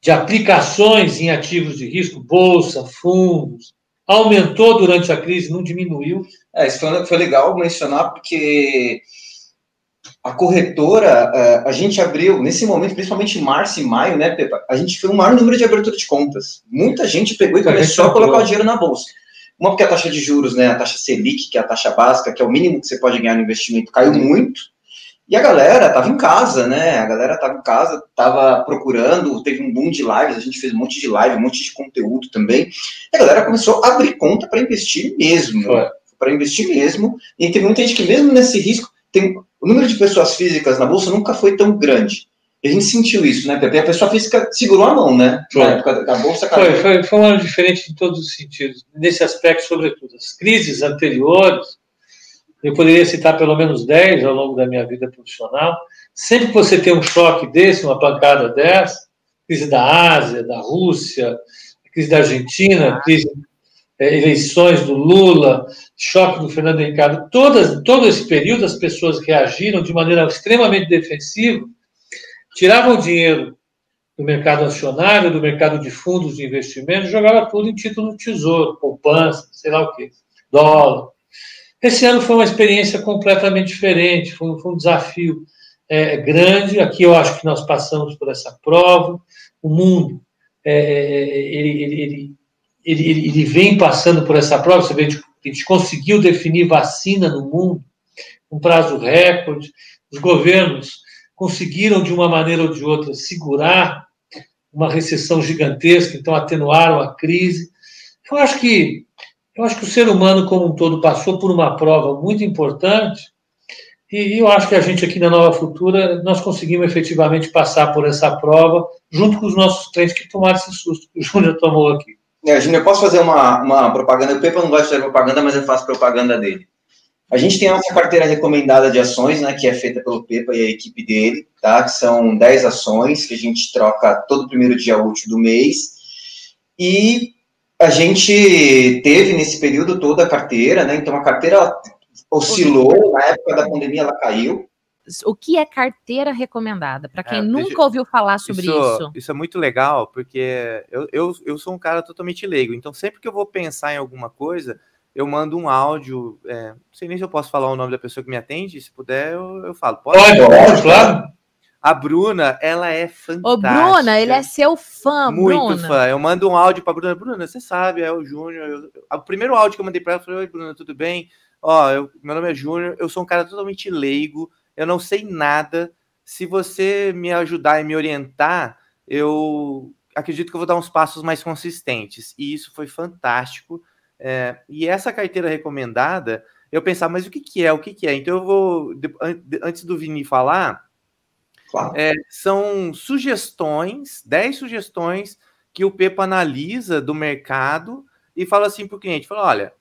de aplicações em ativos de risco, bolsa, fundos, aumentou durante a crise, não diminuiu. É, isso foi, foi legal mencionar, porque a corretora, é, a gente abriu, nesse momento, principalmente em março e maio, né, Pepa? A gente foi o maior número de abertura de contas. Muita gente pegou e começou a colocar o dinheiro na bolsa. Uma porque a taxa de juros, né, a taxa Selic, que é a taxa básica, que é o mínimo que você pode ganhar no investimento, caiu muito. E a galera tava em casa, né? A galera tava em casa, tava procurando, teve um boom de lives, a gente fez um monte de live, um monte de conteúdo também. E a galera começou a abrir conta para investir mesmo. Para investir mesmo. E teve muita gente que, mesmo nesse risco, tem, o número de pessoas físicas na bolsa nunca foi tão grande. E a gente sentiu isso, né, Pepe? A pessoa física segurou a mão, né? Foi. Na época da bolsa caiu. Foi, foi, foi um ano diferente em todos os sentidos. Nesse aspecto, sobretudo. As crises anteriores eu poderia citar pelo menos 10 ao longo da minha vida profissional. Sempre que você tem um choque desse, uma pancada dessa, crise da Ásia, da Rússia, crise da Argentina, crise, é, eleições do Lula, choque do Fernando Henrique, todas, todo esse período as pessoas reagiram de maneira extremamente defensiva, tiravam dinheiro do mercado acionário, do mercado de fundos de investimento, jogava tudo em título do tesouro, poupança, sei lá o quê, dólar. Esse ano foi uma experiência completamente diferente, foi, foi um desafio é, grande. Aqui eu acho que nós passamos por essa prova. O mundo é, é ele, ele, ele, ele, vem passando por essa prova. Você vê, a gente conseguiu definir vacina no mundo, um prazo recorde. Os governos conseguiram, de uma maneira ou de outra, segurar uma recessão gigantesca, então atenuaram a crise. Eu acho que eu acho que o ser humano como um todo passou por uma prova muito importante e eu acho que a gente aqui na Nova Futura, nós conseguimos efetivamente passar por essa prova junto com os nossos clientes que tomaram esse susto que o [LAUGHS] Júnior tomou aqui. É, Júnior, eu posso fazer uma, uma propaganda? O Pepa não gosta de fazer propaganda, mas eu faço propaganda dele. A gente tem a nossa carteira recomendada de ações, né, que é feita pelo Pepa e a equipe dele, tá? Que são 10 ações que a gente troca todo primeiro dia útil do mês. E a gente teve nesse período toda a carteira, né? Então a carteira oscilou, na época da pandemia ela caiu. O que é carteira recomendada? Para quem é, nunca deixa... ouviu falar sobre isso, isso. Isso é muito legal, porque eu, eu, eu sou um cara totalmente leigo. Então, sempre que eu vou pensar em alguma coisa, eu mando um áudio. É, não sei nem se eu posso falar o nome da pessoa que me atende. Se puder, eu, eu falo. Pode, pode, claro. A Bruna, ela é fantástica. Ô, Bruna, ele é seu fã, Muito Bruna. fã. Eu mando um áudio pra Bruna. Bruna, você sabe, é o Júnior. O primeiro áudio que eu mandei pra ela, eu falei, oi, Bruna, tudo bem? Ó, eu, meu nome é Júnior, eu sou um cara totalmente leigo, eu não sei nada. Se você me ajudar e me orientar, eu acredito que eu vou dar uns passos mais consistentes. E isso foi fantástico. É, e essa carteira recomendada, eu pensava, mas o que, que é? O que, que é? Então eu vou, antes do Vini falar, Claro. É, são sugestões, 10 sugestões que o Pepa analisa do mercado e fala assim para o cliente: fala, olha,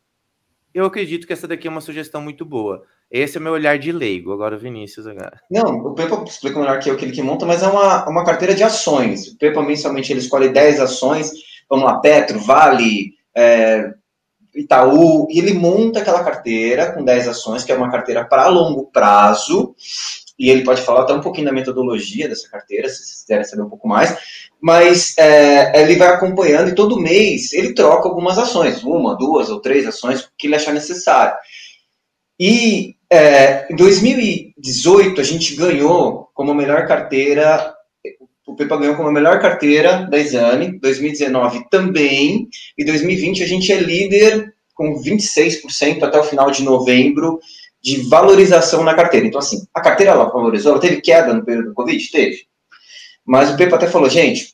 eu acredito que essa daqui é uma sugestão muito boa. Esse é o meu olhar de leigo. Agora o Vinícius. Agora. Não, o Pepa explica melhor que eu que ele que monta, mas é uma, uma carteira de ações. O Pepa mensalmente ele escolhe 10 ações, vamos lá, Petro, Vale, é, Itaú, e ele monta aquela carteira com 10 ações, que é uma carteira para longo prazo, e ele pode falar até um pouquinho da metodologia dessa carteira, se vocês quiserem saber um pouco mais, mas é, ele vai acompanhando e todo mês ele troca algumas ações, uma, duas ou três ações que ele achar necessário. E é, em 2018 a gente ganhou como melhor carteira, o Pepa ganhou como a melhor carteira da Exame, 2019 também, e 2020 a gente é líder com 26% até o final de novembro de valorização na carteira. Então, assim, a carteira ela valorizou, ela teve queda no período do Covid? Teve. Mas o Pepa até falou, gente,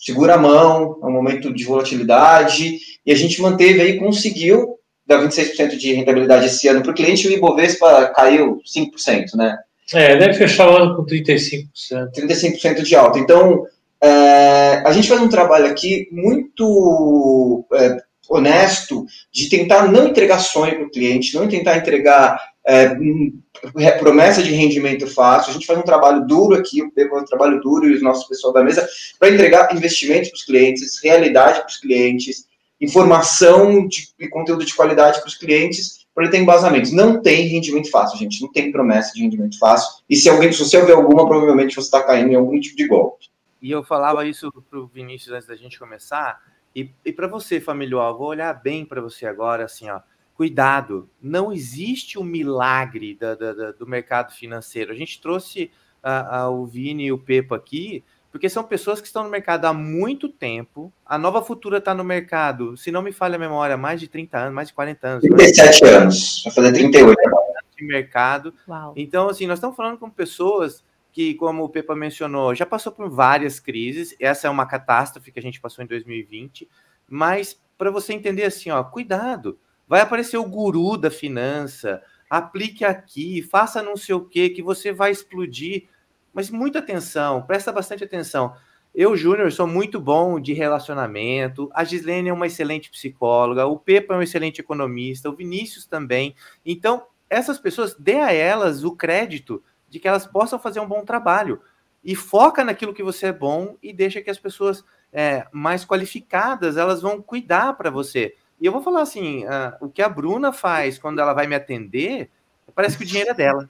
segura a mão, é um momento de volatilidade, e a gente manteve aí, conseguiu dar 26% de rentabilidade esse ano para o cliente, e o Ibovespa caiu 5%, né? É, deve fechar o ano com 35%. 35% de alta. Então, é, a gente faz um trabalho aqui muito é, honesto de tentar não entregar sonho para o cliente, não tentar entregar é, promessa de rendimento fácil. A gente faz um trabalho duro aqui, um trabalho duro e os nossos pessoal da mesa para entregar investimentos para os clientes, realidade para os clientes, informação de, e conteúdo de qualidade para os clientes, para ele ter embasamentos. Não tem rendimento fácil, gente. Não tem promessa de rendimento fácil. E se alguém, se você ouvir alguma, provavelmente você está caindo em algum tipo de golpe. E eu falava isso para o Vinícius antes da gente começar. E, e para você, familiar, vou olhar bem para você agora, assim, ó cuidado, não existe um milagre da, da, do mercado financeiro. A gente trouxe a, a, o Vini e o Pepa aqui, porque são pessoas que estão no mercado há muito tempo. A Nova Futura está no mercado, se não me falha a memória, mais de 30 anos, mais de 40 anos. 37 né? anos, vai fazer 38 agora. De mercado. Uau. Então, assim, nós estamos falando com pessoas que, como o Pepa mencionou, já passou por várias crises. Essa é uma catástrofe que a gente passou em 2020. Mas, para você entender assim, ó, cuidado. Vai aparecer o guru da finança, aplique aqui, faça não sei o que, que você vai explodir. Mas muita atenção, presta bastante atenção. Eu, Júnior, sou muito bom de relacionamento. A Gislene é uma excelente psicóloga. O Pepa é um excelente economista. O Vinícius também. Então, essas pessoas, dê a elas o crédito de que elas possam fazer um bom trabalho. E foca naquilo que você é bom e deixa que as pessoas é, mais qualificadas elas vão cuidar para você. E eu vou falar assim: uh, o que a Bruna faz quando ela vai me atender, parece que o dinheiro é dela.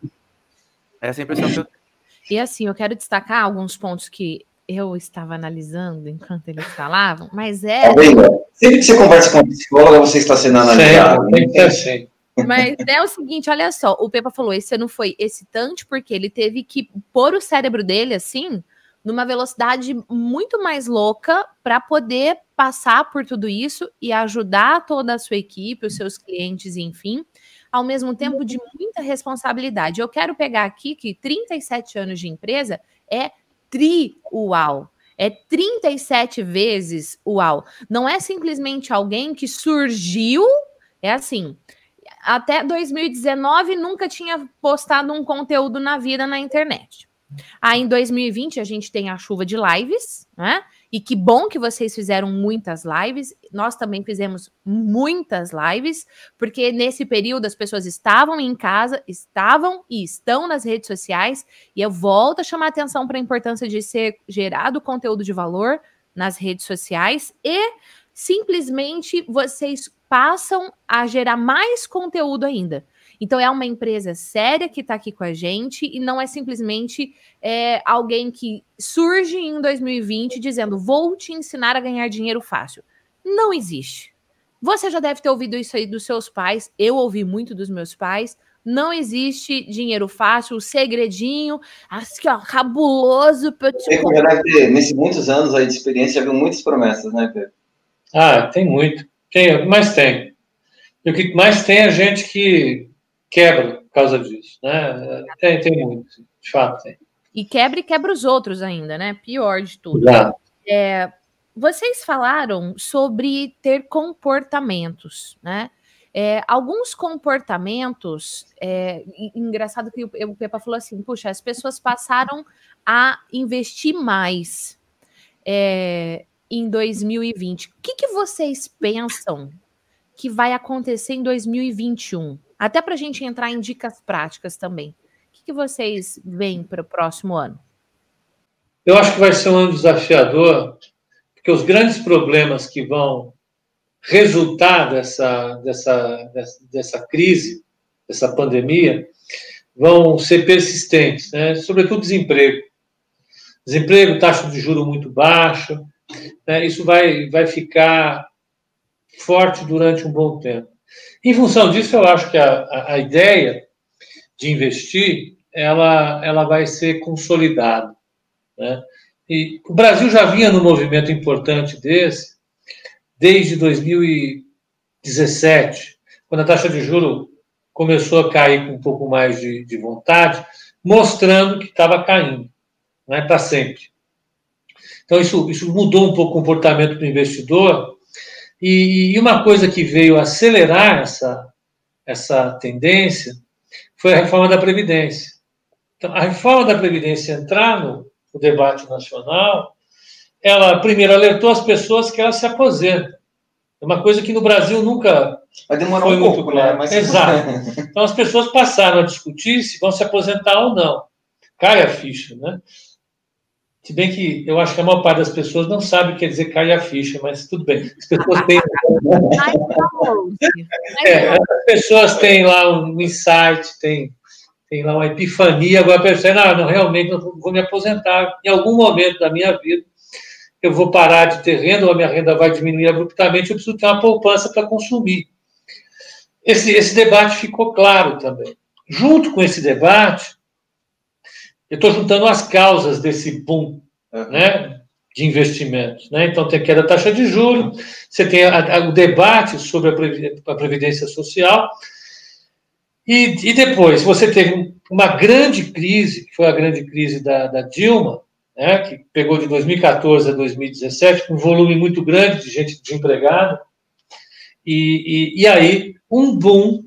Essa é a impressão que eu tenho. E assim, eu quero destacar alguns pontos que eu estava analisando enquanto eles falavam, mas é. Sempre que você conversa com a psicóloga, você está sendo analisado. Assim. Mas é o seguinte, olha só, o Pepa falou, esse ano foi excitante porque ele teve que pôr o cérebro dele assim, numa velocidade muito mais louca para poder passar por tudo isso e ajudar toda a sua equipe, os seus clientes, enfim, ao mesmo tempo de muita responsabilidade. Eu quero pegar aqui que 37 anos de empresa é tri-uau. É 37 vezes uau. Não é simplesmente alguém que surgiu, é assim, até 2019 nunca tinha postado um conteúdo na vida na internet. Aí em 2020 a gente tem a chuva de lives, né? E que bom que vocês fizeram muitas lives. Nós também fizemos muitas lives, porque nesse período as pessoas estavam em casa, estavam e estão nas redes sociais. E eu volto a chamar atenção para a importância de ser gerado conteúdo de valor nas redes sociais e simplesmente vocês passam a gerar mais conteúdo ainda. Então, é uma empresa séria que está aqui com a gente e não é simplesmente é, alguém que surge em 2020 dizendo: vou te ensinar a ganhar dinheiro fácil. Não existe. Você já deve ter ouvido isso aí dos seus pais. Eu ouvi muito dos meus pais. Não existe dinheiro fácil, o segredinho, assim, ó, cabuloso. Pra te nesses muitos anos aí de experiência, já viu muitas promessas, né, Pedro? Ah, tem muito. Tem, mas tem. E o que mais tem é gente que quebra por causa disso, né? Tem, tem muito, de fato tem. E quebra e quebra os outros ainda, né? Pior de tudo. É, vocês falaram sobre ter comportamentos, né? É, alguns comportamentos, é, engraçado que o Pepa falou assim, puxa, as pessoas passaram a investir mais é, em 2020. O que, que vocês pensam que vai acontecer em 2021? Até para a gente entrar em dicas práticas também. O que, que vocês veem para o próximo ano? Eu acho que vai ser um ano desafiador, porque os grandes problemas que vão resultar dessa, dessa, dessa, dessa crise, dessa pandemia, vão ser persistentes, né? sobretudo desemprego. Desemprego, taxa de juro muito baixa, né? isso vai, vai ficar forte durante um bom tempo. Em função disso, eu acho que a, a, ideia de investir ela, ela vai ser consolidada. Né? E o Brasil já vinha no movimento importante desse desde 2017, quando a taxa de juro começou a cair com um pouco mais de, de vontade, mostrando que estava caindo, não é para sempre. Então, isso, isso mudou um pouco o comportamento do investidor, e, e uma coisa que veio acelerar essa, essa tendência foi a reforma da Previdência. Então, a reforma da Previdência entrar no, no debate nacional, ela primeiro alertou as pessoas que elas se aposentam. É uma coisa que no Brasil nunca Vai demorar foi um muito pouco, né? claro. Né? Mas... Exato. [LAUGHS] Então as pessoas passaram a discutir se vão se aposentar ou não. Cai a ficha, né? Se bem que eu acho que a maior parte das pessoas não sabe o que quer dizer cair a ficha, mas tudo bem. As pessoas têm. [LAUGHS] é, as pessoas têm lá um insight, tem, tem lá uma epifania, agora percebem, ah, não, realmente não vou me aposentar. Em algum momento da minha vida, eu vou parar de ter renda, ou a minha renda vai diminuir abruptamente, eu preciso ter uma poupança para consumir. esse, esse debate ficou claro também. Junto com esse debate, eu estou juntando as causas desse boom uhum. né, de investimentos. Né? Então, tem a queda da taxa de juros, você tem a, a, o debate sobre a Previdência Social, e, e, depois você teve uma grande crise, que foi a grande crise da, da Dilma, né, que pegou de 2014 a 2017, com um volume muito grande de gente desempregada, e, e, e aí um boom,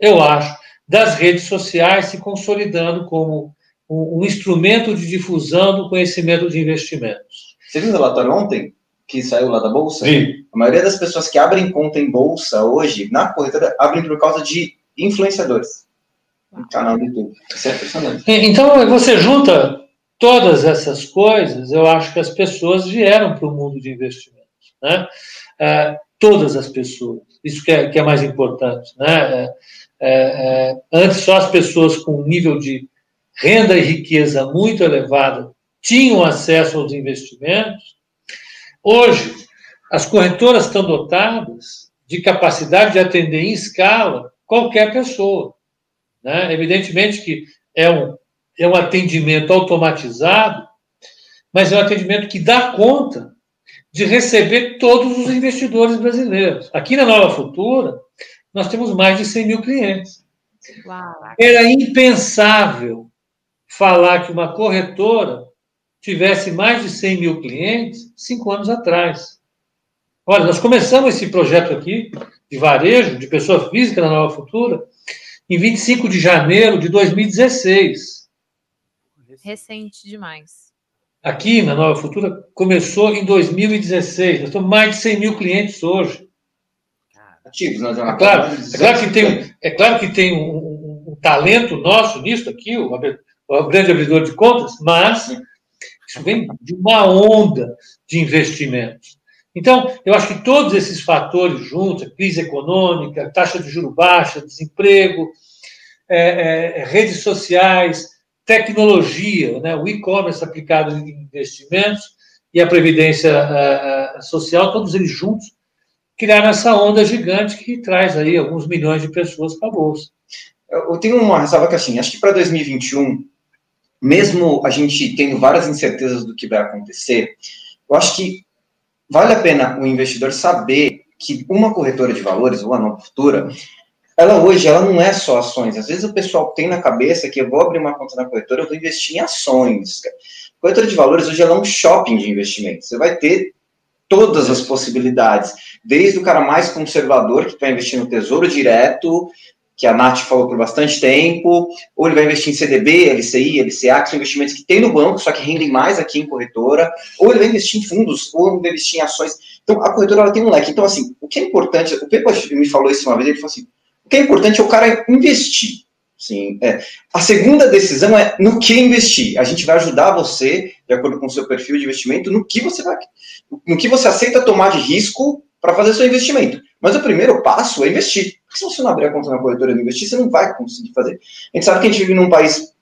eu acho, das redes sociais se consolidando como um, um instrumento de difusão do conhecimento de investimentos. Você viu o relatório ontem que saiu lá da Bolsa? Sim. A maioria das pessoas que abrem conta em Bolsa hoje, na corretora, abrem por causa de influenciadores. No canal do YouTube. Isso é impressionante. Então, você junta todas essas coisas, eu acho que as pessoas vieram para o mundo de investimentos. Né? É, todas as pessoas. Isso que é, que é mais importante. Né? É, é, é antes, só as pessoas com um nível de renda e riqueza muito elevado tinham acesso aos investimentos. Hoje, as corretoras estão dotadas de capacidade de atender em escala qualquer pessoa. Né? Evidentemente que é um, é um atendimento automatizado, mas é um atendimento que dá conta de receber todos os investidores brasileiros. Aqui na Nova Futura, nós temos mais de 100 mil clientes. Uau. Era impensável falar que uma corretora tivesse mais de 100 mil clientes cinco anos atrás. Olha, nós começamos esse projeto aqui de varejo, de pessoa física na Nova Futura, em 25 de janeiro de 2016. Recente demais. Aqui na Nova Futura começou em 2016. Nós temos mais de 100 mil clientes hoje. Ativos, nós é, claro, é claro que tem, é claro que tem um, um, um talento nosso nisso aqui, o, o grande abridor de contas, mas isso vem de uma onda de investimentos. Então, eu acho que todos esses fatores juntos, a crise econômica, taxa de juro baixa, desemprego, é, é, redes sociais, tecnologia, né, o e-commerce aplicado em investimentos e a previdência a, a social, todos eles juntos criaram essa onda gigante que traz aí alguns milhões de pessoas para a bolsa. Eu tenho uma ressalva que assim, acho que para 2021, mesmo a gente tendo várias incertezas do que vai acontecer, eu acho que vale a pena o investidor saber que uma corretora de valores, ou a nova futura, ela hoje ela não é só ações. Às vezes o pessoal tem na cabeça que eu vou abrir uma conta na corretora, eu vou investir em ações. Corretora de valores hoje ela é um shopping de investimento. Você vai ter todas as possibilidades, desde o cara mais conservador que vai investir no tesouro direto, que a Nath falou por bastante tempo, ou ele vai investir em CDB, LCI, LCA, que são investimentos que tem no banco, só que rendem mais aqui em corretora, ou ele vai investir em fundos, ou ele vai investir em ações. Então, a corretora ela tem um leque. Então, assim, o que é importante, o Pepe me falou isso uma vez, ele falou assim, o que é importante é o cara investir. Sim, é. A segunda decisão é no que investir. A gente vai ajudar você, de acordo com o seu perfil de investimento, no que você vai, no que você aceita tomar de risco para fazer seu investimento. Mas o primeiro passo é investir. Porque se você não abrir a conta na corretora e investir, você não vai conseguir fazer. A gente sabe que a gente vive num país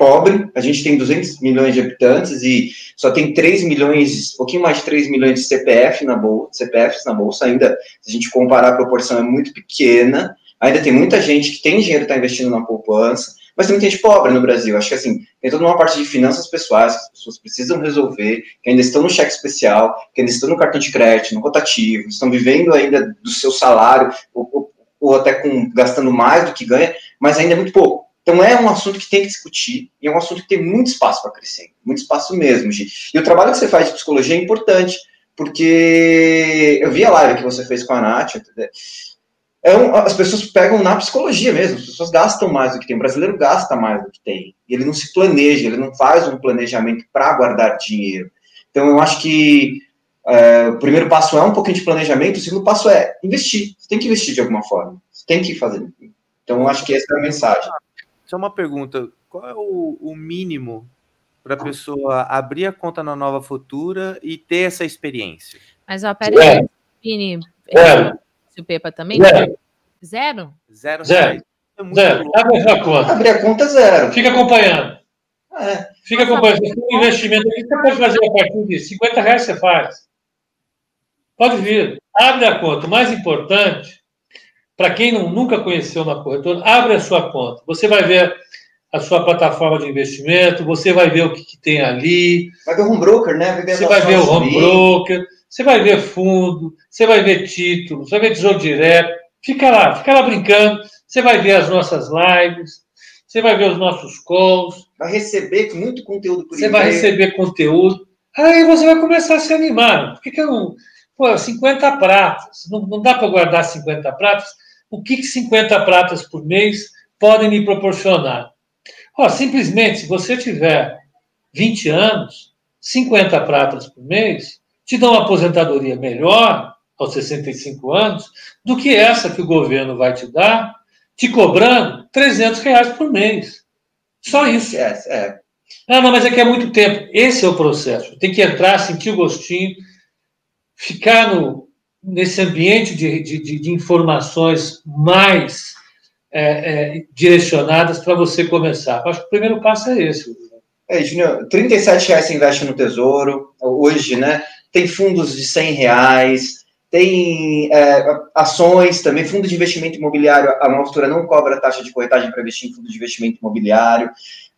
pobre, a gente tem 200 milhões de habitantes e só tem 3 milhões, um pouquinho mais de 3 milhões de CPF na bolsa, CPFs na bolsa ainda, se a gente comparar a proporção é muito pequena. Ainda tem muita gente que tem dinheiro está investindo na poupança, mas tem muita gente pobre no Brasil. Acho que assim, tem toda uma parte de finanças pessoais que as pessoas precisam resolver, que ainda estão no cheque especial, que ainda estão no cartão de crédito, no rotativo, estão vivendo ainda do seu salário, ou, ou, até com, gastando mais do que ganha, mas ainda é muito pouco. Então é um assunto que tem que discutir e é um assunto que tem muito espaço para crescer, muito espaço mesmo, Gi. E o trabalho que você faz de psicologia é importante, porque eu vi a live que você fez com a Nath, é um, as pessoas pegam na psicologia mesmo, as pessoas gastam mais do que tem. O brasileiro gasta mais do que tem. Ele não se planeja, ele não faz um planejamento para guardar dinheiro. Então, eu acho que é, o primeiro passo é um pouquinho de planejamento, o segundo passo é investir. Você tem que investir de alguma forma. Você tem que fazer. Então, acho que essa é a mensagem. Só uma pergunta: qual é o, o mínimo para a pessoa abrir a conta na Nova Futura e ter essa experiência? Mas, ó, peraí, Vini. É o Pepa também? Zero. Zero? Zero. Zero. É zero. Abre a conta. Abrir a conta zero. Fica acompanhando. É. Fica acompanhando. Se um investimento aqui, você pode fazer a partir de 50 reais, você faz. Pode vir. Abre a conta. O mais importante, Para quem não, nunca conheceu uma corretora, abre a sua conta. Você vai ver a sua plataforma de investimento, você vai ver o que, que tem ali. Vai ver o home broker, né? Você vai ver o home broker, você vai ver fundo, você vai ver títulos, você vai ver tesouro direto. Fica lá, fica lá brincando. Você vai ver as nossas lives, você vai ver os nossos calls. Vai receber muito conteúdo por Você vai receber conteúdo. Aí você vai começar a se animar. Por que, que eu não. Pô, 50 pratas. Não, não dá para guardar 50 pratas? O que, que 50 pratas por mês podem me proporcionar? Ó, simplesmente, se você tiver 20 anos, 50 pratas por mês, te dá uma aposentadoria melhor aos 65 anos do que essa que o governo vai te dar, te cobrando 300 reais por mês. Só isso. É, é. Ah, não, mas é que é muito tempo. Esse é o processo. Tem que entrar, sentir o gostinho, ficar no, nesse ambiente de, de, de informações mais é, é, direcionadas para você começar. Acho que o primeiro passo é esse. É, Júnior, 37 reais você investe no Tesouro, hoje, né? Tem fundos de 100 reais, tem é, ações também, fundo de investimento imobiliário, a Maltura não cobra taxa de corretagem para investir em fundo de investimento imobiliário.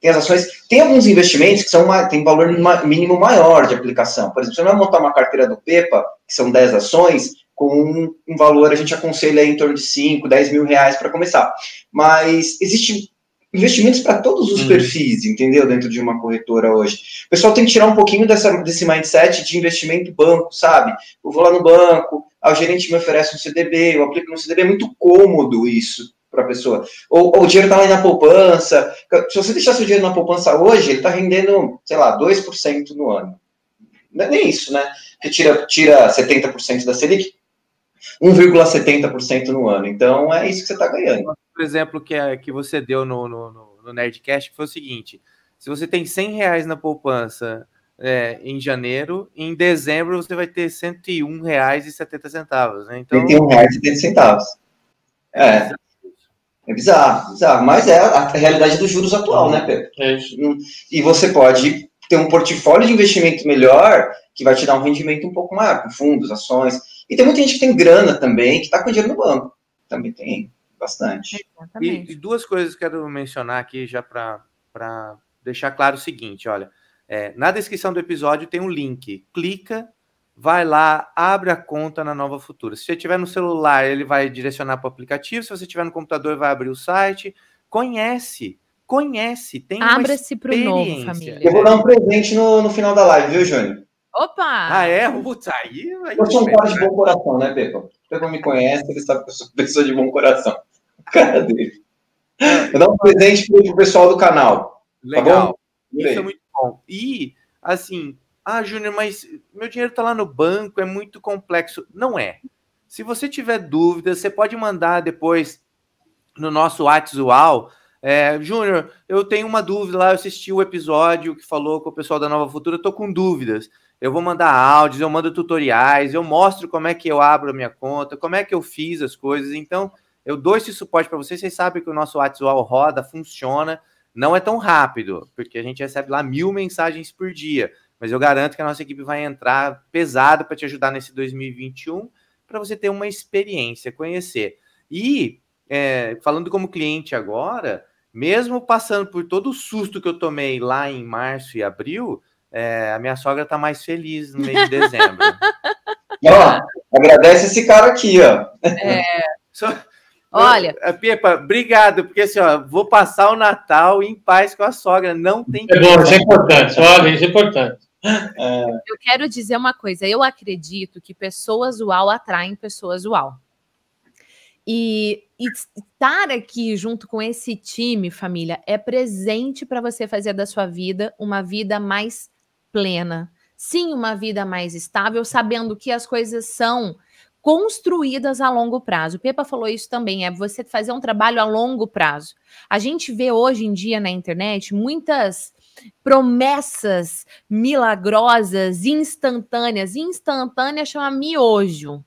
Tem as ações, tem alguns investimentos que são tem valor mínimo maior de aplicação. Por exemplo, você vai montar uma carteira do PEPA, que são 10 ações, com um valor, a gente aconselha em torno de 5, 10 mil reais para começar. Mas existe investimentos para todos os uhum. perfis, entendeu? Dentro de uma corretora hoje. O pessoal tem que tirar um pouquinho dessa, desse mindset de investimento banco, sabe? Eu vou lá no banco, o gerente me oferece um CDB, eu aplico no CDB, é muito cômodo isso para a pessoa. Ou, ou, o dinheiro está lá na poupança. Se você deixar seu dinheiro na poupança hoje, ele está rendendo, sei lá, 2% no ano. Não é nem isso, né? Porque tira, tira 70% da Selic, 1,70% no ano. Então, é isso que você está ganhando. Por exemplo, que, é, que você deu no, no, no Nerdcast foi o seguinte: se você tem 100 reais na poupança é, em janeiro, em dezembro você vai ter R$ 101,70. Né? Então, R$ 101,70. É. É bizarro, bizarro. Mas é a realidade dos juros atual, né, Pedro? É e você pode ter um portfólio de investimento melhor que vai te dar um rendimento um pouco maior, com fundos, ações. E tem muita gente que tem grana também, que está com dinheiro no banco. Também tem bastante. E, e, duas coisas que eu quero mencionar aqui já para deixar claro o seguinte, olha. É, na descrição do episódio tem um link. Clica, vai lá, abre a conta na Nova Futura. Se você tiver no celular, ele vai direcionar para o aplicativo. Se você tiver no computador, vai abrir o site. Conhece, conhece, tem Abra-se para o novo, família. Eu vou dar um presente no, no final da live, viu, Júnior? Opa! Ah, é? Putz, aí, aí eu sou um cara de bom coração, né, Pepa? O Pepa me conhece, ele sabe que eu sou pessoa de bom coração. O [LAUGHS] cara dele. Vou dar um presente pro pessoal do canal. Tá Legal. Tá Isso é muito bom. E, assim, ah, Júnior, mas meu dinheiro tá lá no banco, é muito complexo. Não é. Se você tiver dúvidas, você pode mandar depois no nosso WhatsApp. É, Júnior, eu tenho uma dúvida lá, eu assisti o episódio que falou com o pessoal da Nova Futura, eu tô com dúvidas eu vou mandar áudios, eu mando tutoriais, eu mostro como é que eu abro a minha conta, como é que eu fiz as coisas. Então, eu dou esse suporte para vocês. Vocês sabem que o nosso WhatsApp roda, funciona. Não é tão rápido, porque a gente recebe lá mil mensagens por dia. Mas eu garanto que a nossa equipe vai entrar pesado para te ajudar nesse 2021, para você ter uma experiência, conhecer. E, é, falando como cliente agora, mesmo passando por todo o susto que eu tomei lá em março e abril, é, a minha sogra tá mais feliz no mês de dezembro. [LAUGHS] ó, agradece esse cara aqui, ó. É. [LAUGHS] Olha. Pepa, obrigado, porque assim, ó, vou passar o Natal em paz com a sogra. Não tem. É bom, isso é importante. Olha, isso é importante. [LAUGHS] Eu quero dizer uma coisa. Eu acredito que pessoas uau atraem pessoas uau. E, e estar aqui junto com esse time, família, é presente para você fazer da sua vida uma vida mais plena. Sim, uma vida mais estável, sabendo que as coisas são construídas a longo prazo. O Pepa falou isso também, é você fazer um trabalho a longo prazo. A gente vê hoje em dia na internet muitas promessas milagrosas, instantâneas. Instantânea chama miojo.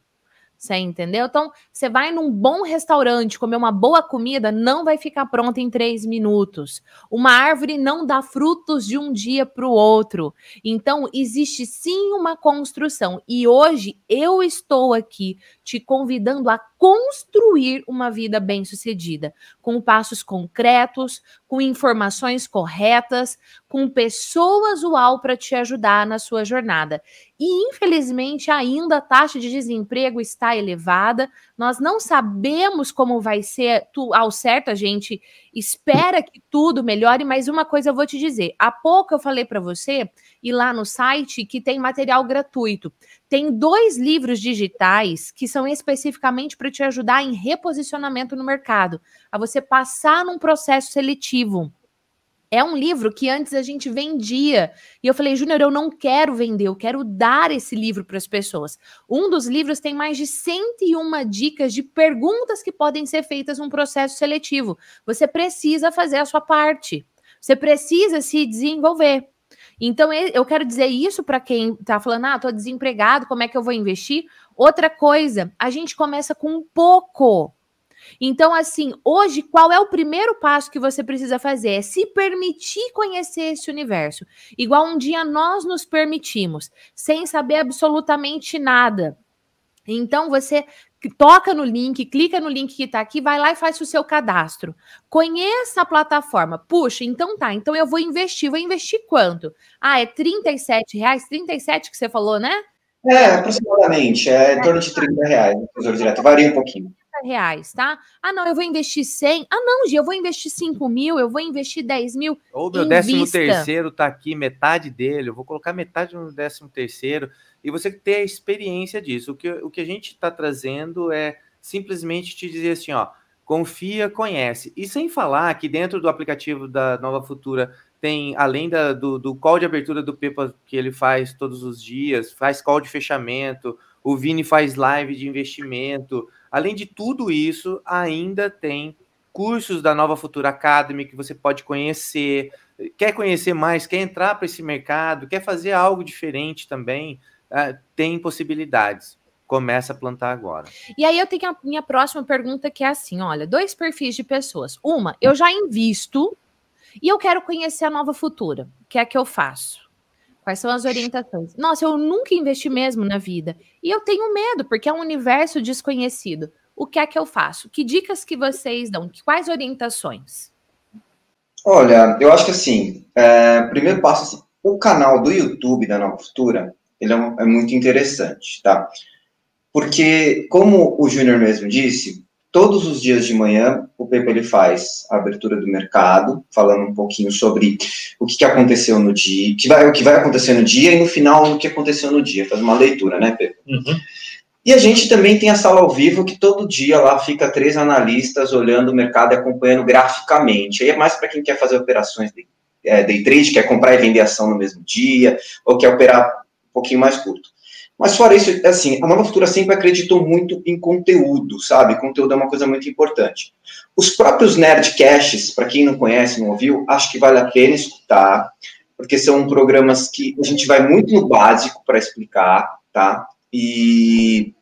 Você entendeu? Então, você vai num bom restaurante comer uma boa comida, não vai ficar pronta em três minutos. Uma árvore não dá frutos de um dia para o outro. Então, existe sim uma construção. E hoje eu estou aqui te convidando a construir uma vida bem-sucedida, com passos concretos, com informações corretas, com pessoas uau para te ajudar na sua jornada. E infelizmente ainda a taxa de desemprego está elevada. Nós não sabemos como vai ser tu, ao certo, a gente espera que tudo melhore, mas uma coisa eu vou te dizer. Há pouco eu falei para você ir lá no site que tem material gratuito. Tem dois livros digitais que são especificamente para te ajudar em reposicionamento no mercado, a você passar num processo seletivo. É um livro que antes a gente vendia. E eu falei, Júnior, eu não quero vender, eu quero dar esse livro para as pessoas. Um dos livros tem mais de 101 dicas de perguntas que podem ser feitas num processo seletivo. Você precisa fazer a sua parte. Você precisa se desenvolver. Então, eu quero dizer isso para quem está falando, ah, estou desempregado, como é que eu vou investir? Outra coisa, a gente começa com pouco. Então, assim, hoje, qual é o primeiro passo que você precisa fazer? É se permitir conhecer esse universo. Igual um dia nós nos permitimos, sem saber absolutamente nada. Então, você toca no link, clica no link que está aqui, vai lá e faz o seu cadastro. Conheça a plataforma. Puxa, então tá, então eu vou investir. Vou investir quanto? Ah, é 37 reais? 37 que você falou, né? É, aproximadamente. É em torno de 30 reais no Tesouro Direto. Varia um pouquinho reais, tá? Ah, não, eu vou investir 100. Ah, não, Gia, eu vou investir 5 mil, eu vou investir 10 mil. Ou meu décimo terceiro tá aqui, metade dele, eu vou colocar metade no décimo terceiro, e você ter a experiência disso. O que, o que a gente está trazendo é simplesmente te dizer assim, ó, confia, conhece. E sem falar que dentro do aplicativo da Nova Futura tem, além da, do, do call de abertura do Pepa que ele faz todos os dias, faz call de fechamento, o Vini faz live de investimento, Além de tudo isso, ainda tem cursos da Nova Futura Academy que você pode conhecer. Quer conhecer mais, quer entrar para esse mercado, quer fazer algo diferente também, uh, tem possibilidades. Começa a plantar agora. E aí eu tenho a minha próxima pergunta que é assim: olha, dois perfis de pessoas. Uma, eu já invisto e eu quero conhecer a Nova Futura. O que é que eu faço? Quais são as orientações? Nossa, eu nunca investi mesmo na vida. E eu tenho medo, porque é um universo desconhecido. O que é que eu faço? Que dicas que vocês dão? Quais orientações? Olha, eu acho que assim, é, primeiro passo, assim, o canal do YouTube da Nova Futura, ele é, é muito interessante, tá? Porque, como o Júnior mesmo disse, todos os dias de manhã, o Pepe ele faz a abertura do mercado, falando um pouquinho sobre o que, que aconteceu no dia, que vai, o que vai acontecer no dia e no final o que aconteceu no dia, faz uma leitura, né, Pepe? Uhum. E a gente também tem a sala ao vivo, que todo dia lá fica três analistas olhando o mercado e acompanhando graficamente. Aí é mais para quem quer fazer operações de é, day trade, quer comprar e vender ação no mesmo dia, ou quer operar um pouquinho mais curto. Mas fora isso, assim, a Nova Futura sempre acreditou muito em conteúdo, sabe? Conteúdo é uma coisa muito importante. Os próprios Nerdcasts, para quem não conhece, não ouviu, acho que vale a pena escutar, porque são programas que a gente vai muito no básico para explicar, tá? E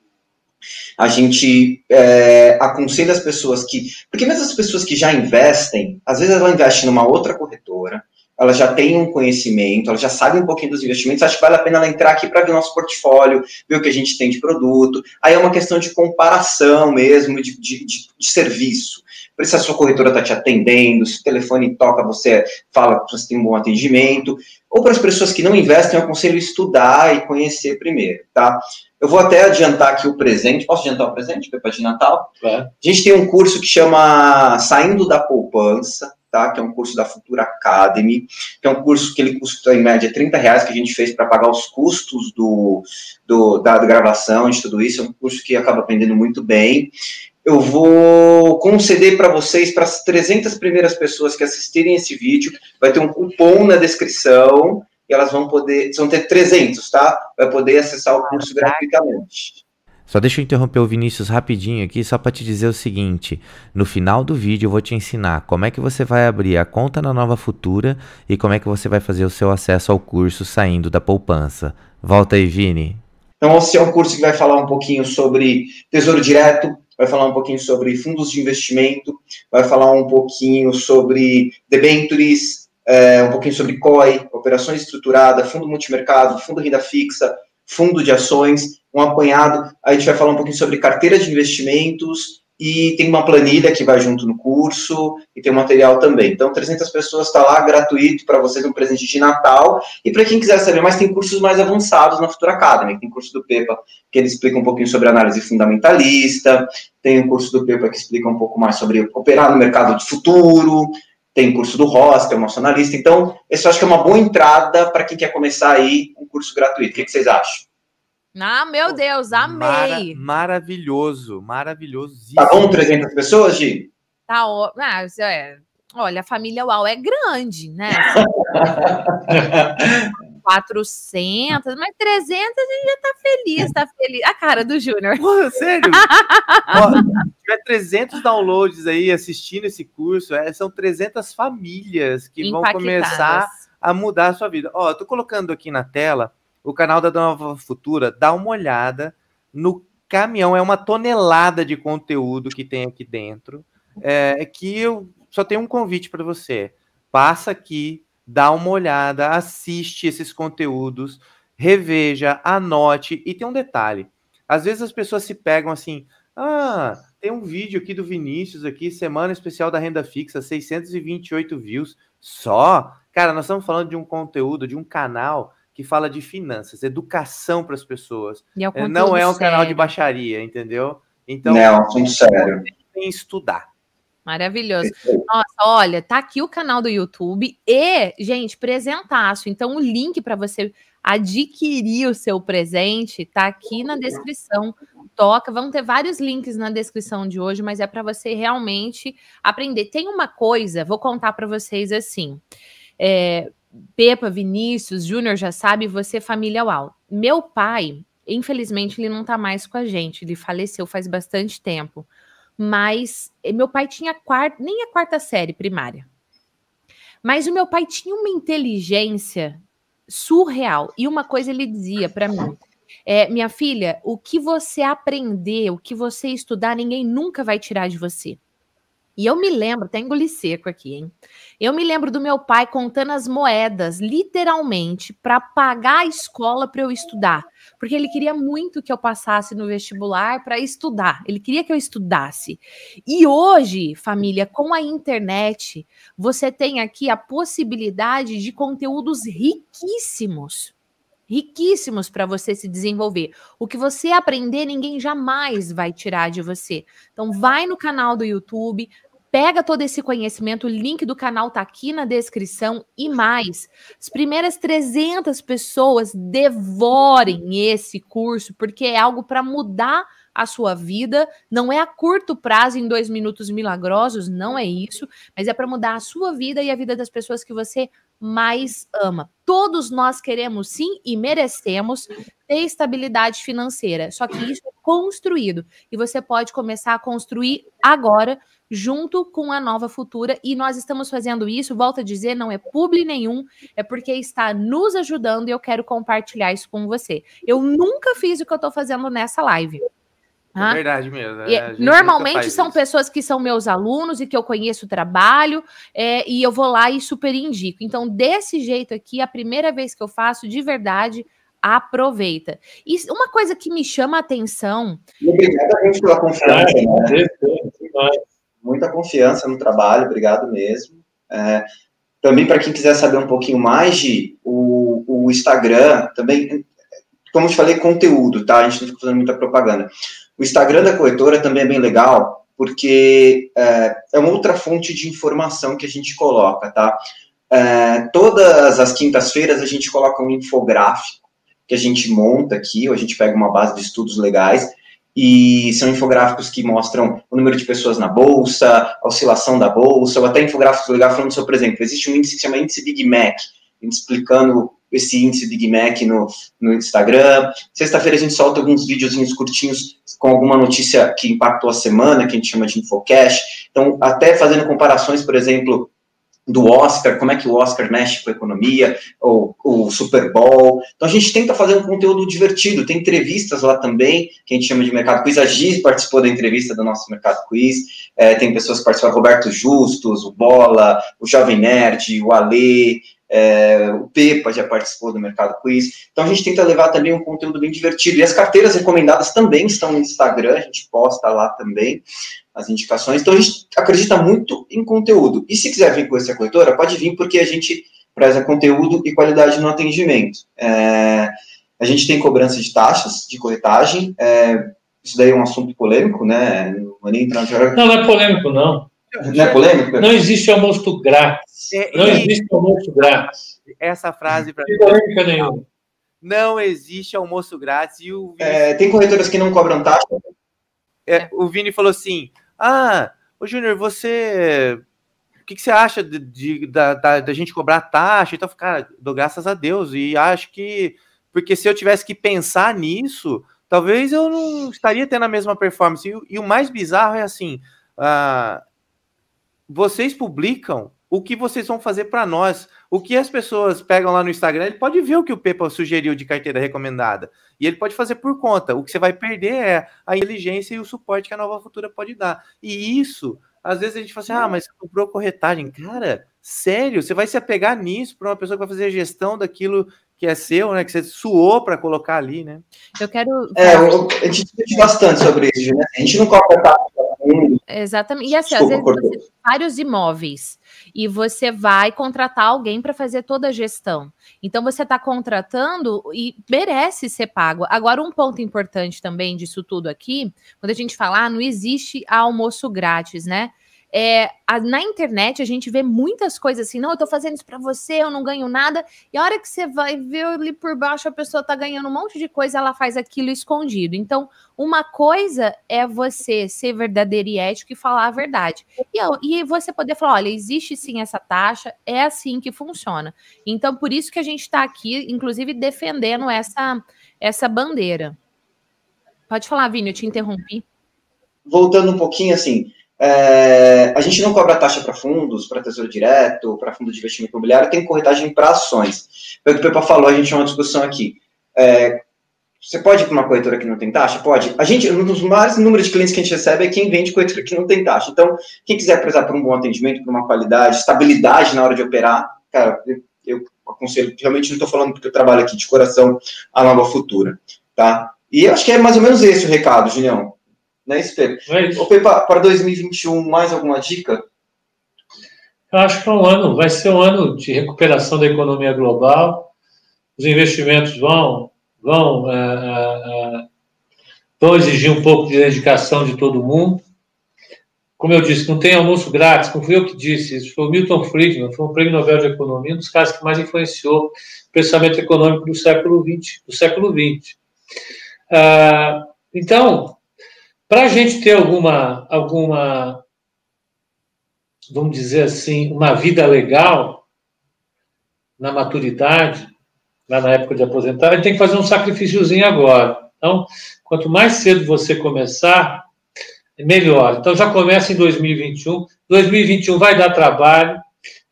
a gente é, aconselha as pessoas que. Porque mesmo as pessoas que já investem, às vezes ela investe numa outra corretora, ela já tem um conhecimento, ela já sabe um pouquinho dos investimentos, acho que vale a pena ela entrar aqui para ver o nosso portfólio, ver o que a gente tem de produto. Aí é uma questão de comparação mesmo, de, de, de, de serviço. Por isso a sua corretora está te atendendo, se o telefone toca, você fala que você tem um bom atendimento. Ou para as pessoas que não investem, eu aconselho estudar e conhecer primeiro, tá? Eu vou até adiantar aqui o presente. Posso adiantar o presente, Pepa, de Natal? É. A gente tem um curso que chama Saindo da Poupança tá? Que é um curso da Futura Academy, que é um curso que ele custa em média 30 reais que a gente fez para pagar os custos do, do da, da, gravação de tudo isso. É um curso que acaba aprendendo muito bem. Eu vou conceder para vocês, para as 300 primeiras pessoas que assistirem esse vídeo, vai ter um cupom na descrição e elas vão poder, vão ter 300, tá? Vai poder acessar o curso gratuitamente. Só deixa eu interromper o Vinícius rapidinho aqui, só para te dizer o seguinte: no final do vídeo eu vou te ensinar como é que você vai abrir a conta na Nova Futura e como é que você vai fazer o seu acesso ao curso saindo da poupança. Volta aí, Vini. Então, esse é um curso que vai falar um pouquinho sobre tesouro direto, vai falar um pouquinho sobre fundos de investimento, vai falar um pouquinho sobre debentures, é, um pouquinho sobre COI, operações estruturadas, fundo multimercado, fundo renda fixa, fundo de ações, um apanhado. A gente vai falar um pouquinho sobre carteira de investimentos e tem uma planilha que vai junto no curso e tem um material também. Então, 300 pessoas está lá, gratuito para vocês, um presente de Natal. E para quem quiser saber mais, tem cursos mais avançados na Futura Academy. Tem curso do Pepa, que ele explica um pouquinho sobre análise fundamentalista. Tem um curso do Pepa que explica um pouco mais sobre operar no mercado de futuro. Tem curso do Ross, que é o nosso analista. Então, esse eu acho que é uma boa entrada para quem quer começar aí um curso gratuito. O que, que vocês acham? Ah, meu Deus, amei. Mara maravilhoso, maravilhoso. Tá bom 300 pessoas, Gi? Tá, ó, ah, é, olha, a família UAU é grande, né? [LAUGHS] 400, mas 300 a gente já tá feliz, tá feliz. A cara do Júnior. Sério? [LAUGHS] Ó, se tiver 300 downloads aí assistindo esse curso, é, são 300 famílias que vão começar a mudar a sua vida. Ó, eu tô colocando aqui na tela o canal da Nova Futura, dá uma olhada no caminhão, é uma tonelada de conteúdo que tem aqui dentro. É que eu só tenho um convite para você. Passa aqui, dá uma olhada, assiste esses conteúdos, reveja, anote. E tem um detalhe: às vezes as pessoas se pegam assim, ah, tem um vídeo aqui do Vinícius aqui, semana especial da renda fixa, 628 views. Só? Cara, nós estamos falando de um conteúdo, de um canal que fala de finanças, educação para as pessoas. É não é um sério. canal de baixaria, entendeu? Então, não, muito sério. Tem que estudar. Maravilhoso. Nossa, olha, tá aqui o canal do YouTube e, gente, presentaço. Então, o link para você adquirir o seu presente tá aqui na descrição. Toca, vão ter vários links na descrição de hoje, mas é para você realmente aprender. Tem uma coisa, vou contar para vocês assim. É, Pepa, Vinícius, Júnior já sabe, você família UAU. Meu pai, infelizmente, ele não tá mais com a gente, ele faleceu faz bastante tempo. Mas eh, meu pai tinha quarta, nem a quarta série primária. Mas o meu pai tinha uma inteligência surreal. E uma coisa ele dizia para mim: é, minha filha, o que você aprender, o que você estudar, ninguém nunca vai tirar de você. E eu me lembro, até engoli seco aqui, hein? Eu me lembro do meu pai contando as moedas, literalmente, para pagar a escola para eu estudar. Porque ele queria muito que eu passasse no vestibular para estudar. Ele queria que eu estudasse. E hoje, família, com a internet, você tem aqui a possibilidade de conteúdos riquíssimos riquíssimos para você se desenvolver. O que você aprender, ninguém jamais vai tirar de você. Então, vai no canal do YouTube, pega todo esse conhecimento, o link do canal tá aqui na descrição e mais. As primeiras 300 pessoas devorem esse curso, porque é algo para mudar a sua vida, não é a curto prazo em dois minutos milagrosos, não é isso, mas é para mudar a sua vida e a vida das pessoas que você mais ama. Todos nós queremos sim e merecemos ter estabilidade financeira, só que isso é construído e você pode começar a construir agora junto com a nova futura e nós estamos fazendo isso, volto a dizer, não é publi nenhum, é porque está nos ajudando e eu quero compartilhar isso com você. Eu nunca fiz o que eu estou fazendo nessa live. É verdade mesmo. É, normalmente são isso. pessoas que são meus alunos e que eu conheço o trabalho, é, e eu vou lá e super indico. Então, desse jeito aqui, a primeira vez que eu faço, de verdade, aproveita. E uma coisa que me chama a atenção. Obrigado a gente pela confiança, né? Muita confiança no trabalho, obrigado mesmo. É, também, para quem quiser saber um pouquinho mais de o, o Instagram, também, como eu te falei, conteúdo, tá? A gente não fica fazendo muita propaganda. O Instagram da corretora também é bem legal, porque é, é uma outra fonte de informação que a gente coloca, tá? É, todas as quintas-feiras a gente coloca um infográfico que a gente monta aqui, ou a gente pega uma base de estudos legais, e são infográficos que mostram o número de pessoas na bolsa, a oscilação da bolsa, ou até infográficos legais falando sobre, por exemplo, existe um índice que se chama índice Big Mac, explicando esse índice Big Mac no, no Instagram. Sexta-feira a gente solta alguns videozinhos curtinhos com alguma notícia que impactou a semana, que a gente chama de Infocast. Então, até fazendo comparações, por exemplo, do Oscar, como é que o Oscar mexe com a economia, ou o Super Bowl. Então a gente tenta fazer um conteúdo divertido, tem entrevistas lá também, que a gente chama de Mercado Quiz. A Giz participou da entrevista do nosso Mercado Quiz, é, tem pessoas que participaram, Roberto Justus, o Bola, o Jovem Nerd, o Alê, é, o Pepa já participou do Mercado Quiz. Então a gente tenta levar também um conteúdo bem divertido. E as carteiras recomendadas também estão no Instagram, a gente posta lá também as indicações. Então a gente acredita muito em conteúdo. E se quiser vir com essa corretora, pode vir, porque a gente preza conteúdo e qualidade no atendimento. É, a gente tem cobrança de taxas de corretagem. É, isso daí é um assunto polêmico, né? Não vou nem entrar Não, não é polêmico, não. Não é polêmico? Não existe almoço grátis. É, não existe almoço grátis. Essa frase para mim. polêmica nenhuma. Não existe almoço grátis. E o é, tem corretoras que não cobram taxa. É, o Vini falou assim: ah, ô Júnior, você. O que, que, você acha de, de da, da, da, gente cobrar taxa? Então, cara, dou graças a Deus. E acho que. Porque se eu tivesse que pensar nisso, talvez eu não estaria tendo a mesma performance. E, e o mais bizarro é assim: ah, vocês publicam o que vocês vão fazer para nós. O que as pessoas pegam lá no Instagram, ele pode ver o que o Pepa sugeriu de carteira recomendada. E ele pode fazer por conta. O que você vai perder é a inteligência e o suporte que a Nova Futura pode dar. E isso, às vezes a gente fala assim: ah, mas você comprou corretagem. Cara, sério, você vai se apegar nisso para uma pessoa que vai fazer a gestão daquilo que é seu, né? Que você suou para colocar ali, né? Eu quero. É, eu, a gente discute bastante sobre isso, né? A gente não taxa Exatamente. E assim, Desculpa, às vezes você tem vários imóveis e você vai contratar alguém para fazer toda a gestão. Então você está contratando e merece ser pago. Agora, um ponto importante também disso tudo aqui, quando a gente fala, ah, não existe almoço grátis, né? É, a, na internet a gente vê muitas coisas assim, não, eu tô fazendo isso para você, eu não ganho nada. E a hora que você vai ver ali por baixo, a pessoa tá ganhando um monte de coisa, ela faz aquilo escondido. Então, uma coisa é você ser verdadeiro e ético e falar a verdade. E, e você poder falar: olha, existe sim essa taxa, é assim que funciona. Então, por isso que a gente está aqui, inclusive, defendendo essa, essa bandeira. Pode falar, Vini, eu te interrompi. Voltando um pouquinho assim, é, a gente não cobra taxa para fundos, para tesouro direto, para fundo de investimento imobiliário, tem corretagem para ações. Pelo que o Pepa falou, a gente tinha uma discussão aqui. É, você pode ir para uma corretora que não tem taxa? Pode. A gente, um dos maiores números de clientes que a gente recebe é quem vende corretora que não tem taxa. Então, quem quiser prezar por um bom atendimento, por uma qualidade, estabilidade na hora de operar, cara, eu, eu aconselho, realmente não estou falando porque eu trabalho aqui de coração, a nova futura, tá? E eu acho que é mais ou menos esse o recado, Julião. Não é isso? É isso. Ô, Pepa, para 2021, mais alguma dica? Eu acho que é um ano, vai ser um ano de recuperação da economia global. Os investimentos vão, vão, é, é, é vão exigir um pouco de dedicação de todo mundo. Como eu disse, não tem almoço grátis, não fui eu que disse, isso foi o Milton Friedman, foi um prêmio Nobel de Economia, um dos caras que mais influenciou o pensamento econômico do século XX. Do século XX. Ah, então, para a gente ter alguma, alguma, vamos dizer assim, uma vida legal na maturidade, lá na época de aposentar, a gente tem que fazer um sacrifíciozinho agora. Então, quanto mais cedo você começar, melhor. Então, já começa em 2021. 2021 vai dar trabalho.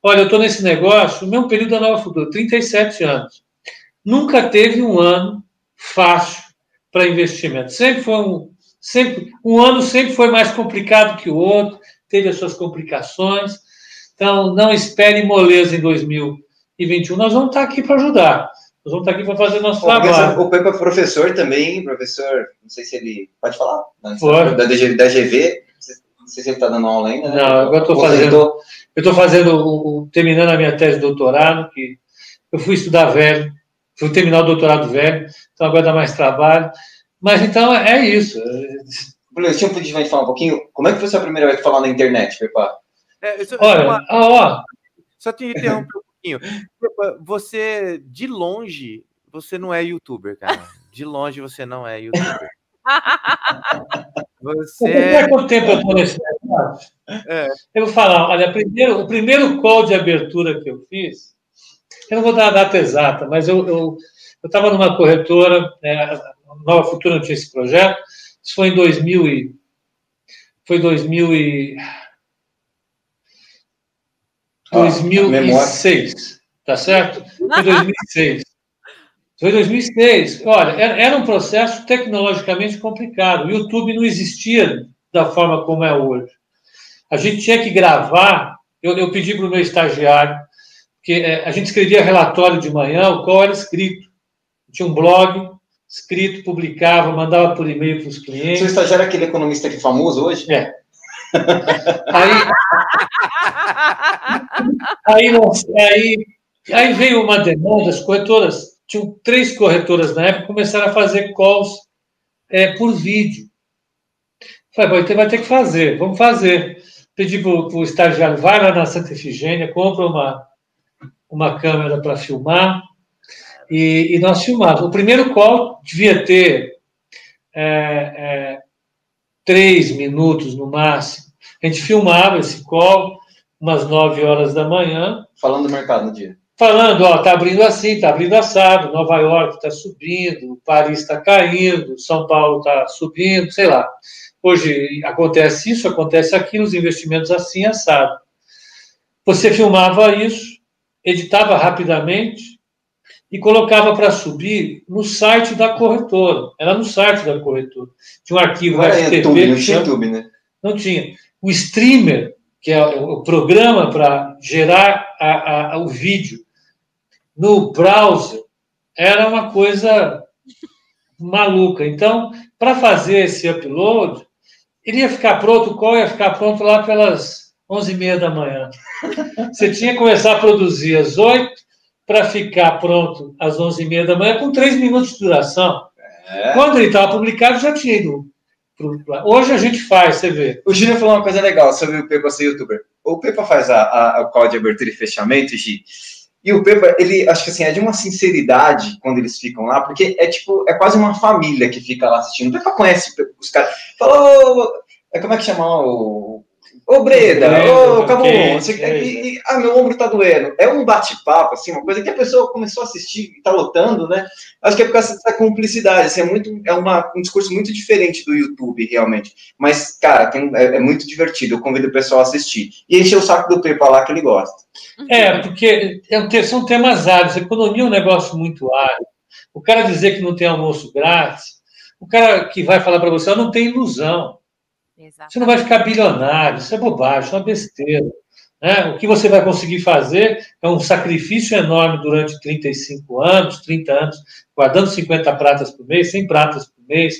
Olha, eu estou nesse negócio, o mesmo período da Nova Futura, 37 anos. Nunca teve um ano fácil para investimento. Sempre foi um, Sempre, um ano sempre foi mais complicado que o outro, teve as suas complicações. Então, não espere moleza em 2021. Nós vamos estar aqui para ajudar. Nós vamos estar aqui para fazer nosso o trabalho. O Pepe é professor também, professor, não sei se ele pode falar, da, DG, da GV, não sei se ele está dando aula ainda. Né? Não, agora estou fazendo, eu estou fazendo, terminando a minha tese de doutorado, que eu fui estudar velho, fui terminar o doutorado velho, então agora dá mais trabalho. Mas então é isso. Bruno, tinha um falar um pouquinho. Como é que foi a sua primeira vez falar na internet, Pepa? É, isso, Olha, uma... ó, só te interromper um pouquinho. Você, de longe, você não é youtuber, cara. De longe você não é youtuber. Você. Há quanto tempo eu estou nesse? É. Eu vou falar, olha, primeiro, o primeiro call de abertura que eu fiz, eu não vou dar a data exata, mas eu estava eu, eu numa corretora, é, Nova Futura não tinha esse projeto. Isso foi em 2000 e foi 2000 e 2006, tá certo? Foi 2006. Foi 2006. Olha, era um processo tecnologicamente complicado. O YouTube não existia da forma como é hoje. A gente tinha que gravar. Eu, eu pedi para o meu estagiário, que é, a gente escrevia relatório de manhã, o qual era escrito. Tinha um blog escrito, publicava, mandava por e-mail para os clientes. Seu estagiário é aquele economista que famoso hoje? É. aí, aí, aí, aí veio uma demanda, as corretoras, tinham três corretoras na época, começaram a fazer calls é, por vídeo. Falei, bom, então vai ter que fazer, vamos fazer. Pedi para o estagiário, vai lá na Santa Efigênia, compra uma, uma câmera para filmar, e, e, nós filmávamos. O primeiro call devia ter é, é, três minutos no máximo. A gente filmava esse call umas nove horas da manhã. Falando do mercado no dia. Falando, ó, tá abrindo assim, tá abrindo assado, Nova York está subindo, Paris está caindo, São Paulo está subindo, sei lá. Hoje acontece isso, acontece aquilo, os investimentos assim, assado. Você filmava isso, editava rapidamente e colocava para subir no site da corretora. Era no site da corretora. Tinha um arquivo não FTP. YouTube, não tinha YouTube, né? Não tinha. O streamer, que é o programa para gerar a, a, o vídeo no browser, era uma coisa maluca. Então, para fazer esse upload, ele ia ficar pronto, o call ia ficar pronto lá pelas 11h30 da manhã. Você tinha que começar a produzir às 8 para ficar pronto às 11h30 da manhã, com 3 minutos de duração. É. Quando ele estava publicado, já tinha ido. Hoje a gente faz, você vê. O Júnior falou uma coisa legal sobre o Pepa ser youtuber. O Pepa faz a, a, o call de abertura e fechamento, Gi. E o Pepa, ele, acho que assim, é de uma sinceridade quando eles ficam lá, porque é tipo, é quase uma família que fica lá assistindo. O Pepa conhece os caras. Falou, é, como é que chama o, Ô, Breda, ô, Cabum, você, e, e, ah, meu ombro tá doendo. É um bate-papo, assim, uma coisa que a pessoa começou a assistir e tá lotando, né? Acho que é por causa dessa cumplicidade, assim, é, muito, é uma, um discurso muito diferente do YouTube, realmente. Mas, cara, tem, é, é, muito divertido, eu convido o pessoal a assistir. E encher o saco do Pepa lá que ele gosta. É, porque é são temas áridos, economia é um negócio muito árido. O cara dizer que não tem almoço grátis, o cara que vai falar para você, não tem ilusão. Exatamente. Você não vai ficar bilionário, isso é bobagem, isso é uma besteira. Né? O que você vai conseguir fazer é um sacrifício enorme durante 35 anos, 30 anos, guardando 50 pratas por mês, 100 pratas por mês,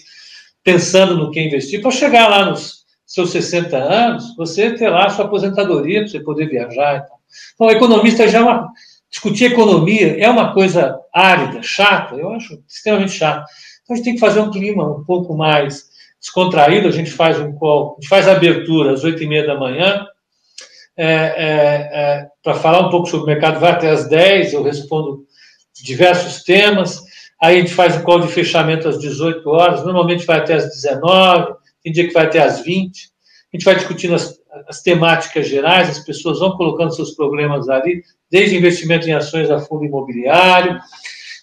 pensando no que investir, para chegar lá nos seus 60 anos, você ter lá a sua aposentadoria, para você poder viajar. Então, então economista já é uma. Discutir economia é uma coisa árida, chata, eu acho extremamente chato. Então a gente tem que fazer um clima um pouco mais descontraído, a gente faz um call, a gente faz a abertura às oito e meia da manhã, é, é, é, para falar um pouco sobre o mercado, vai até às 10, eu respondo diversos temas, aí a gente faz o call de fechamento às 18 horas, normalmente vai até às 19, tem dia que vai até às 20, a gente vai discutindo as, as temáticas gerais, as pessoas vão colocando seus problemas ali, desde investimento em ações a fundo imobiliário,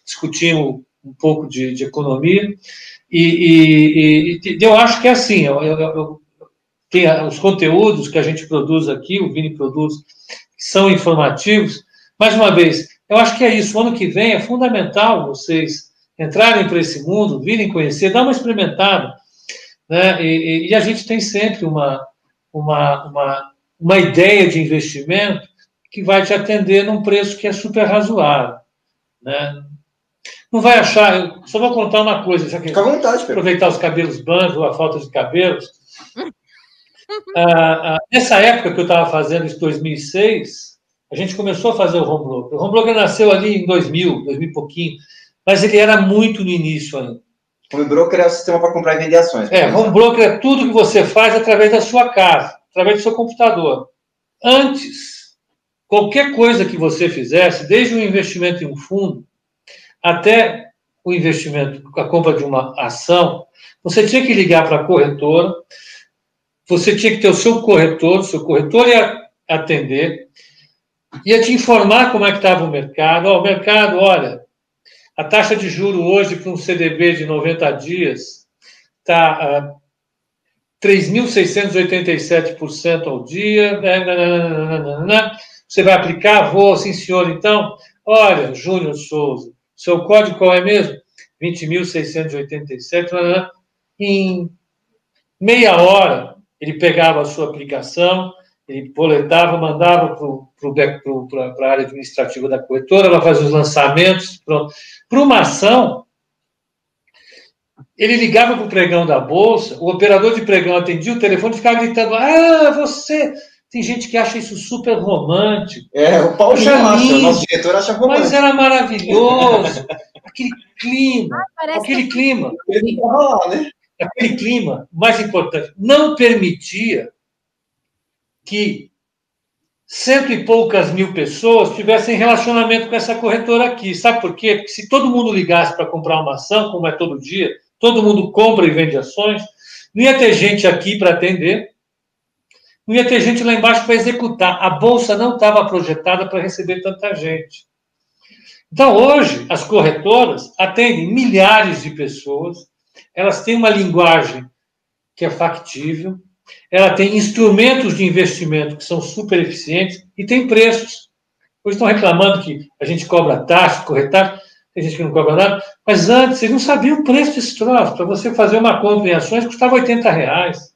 discutindo um pouco de, de economia, e, e, e, eu acho que é assim, eu, eu, eu, tem os conteúdos que a gente produz aqui, o Vini produz, são informativos. Mais uma vez, eu acho que é isso. O ano que vem é fundamental vocês entrarem para esse mundo, virem conhecer, dar uma experimentada. Né? E, e, a gente tem sempre uma, uma, uma, uma ideia de investimento que vai te atender num preço que é super razoável. Né? Não vai achar. Só vou contar uma coisa. Já que Fica à vontade, Pedro. Aproveitar os cabelos brancos a falta de cabelos. [LAUGHS] ah, ah, nessa época que eu estava fazendo isso, 2006, a gente começou a fazer o home broker. O home broker nasceu ali em 2000, 2000 e pouquinho, mas ele era muito no início ainda. Home broker é o sistema para comprar e vender ações. É, home broker é tudo que você faz através da sua casa, através do seu computador. Antes, qualquer coisa que você fizesse, desde um investimento em um fundo, até o investimento, a compra de uma ação, você tinha que ligar para a corretora, você tinha que ter o seu corretor, o seu corretor ia atender, ia te informar como é que estava o mercado. Oh, o mercado, olha, a taxa de juro hoje para um CDB de 90 dias está uh, 3.687% ao dia. Né, né, né, Você vai aplicar? Vou, sim, senhor. Então, olha, Júnior Souza, seu código qual é mesmo? 20.687. Em meia hora, ele pegava a sua aplicação, ele boletava, mandava para a área administrativa da corretora, ela fazia os lançamentos, pronto. Para uma ação, ele ligava para o pregão da bolsa, o operador de pregão atendia o telefone e ficava gritando: Ah, você. Tem gente que acha isso super romântico. É, o Paulo já acha, o nosso diretor acha romântico. Mas era maravilhoso. aquele clima, ah, aquele clima. Ele lá, né? Aquele clima, mais importante, não permitia que cento e poucas mil pessoas tivessem relacionamento com essa corretora aqui. Sabe por quê? Porque se todo mundo ligasse para comprar uma ação, como é todo dia, todo mundo compra e vende ações, não ia ter gente aqui para atender, não ia ter gente lá embaixo para executar. A bolsa não estava projetada para receber tanta gente. Então, hoje, as corretoras atendem milhares de pessoas, elas têm uma linguagem que é factível, ela tem instrumentos de investimento que são super eficientes e tem preços. Hoje estão reclamando que a gente cobra taxa, corretagem, tem gente que não cobra nada, mas antes vocês não sabiam o preço desse troço. Para você fazer uma compra em ações custava 80 reais.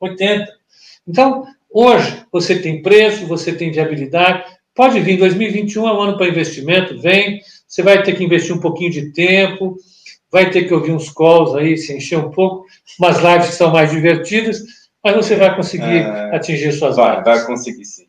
80. Então, hoje, você tem preço, você tem viabilidade. Pode vir, 2021 é um ano para investimento, vem. Você vai ter que investir um pouquinho de tempo, vai ter que ouvir uns calls aí, se encher um pouco, umas lives que são mais divertidas, mas você vai conseguir é... atingir suas vai, Vai conseguir sim.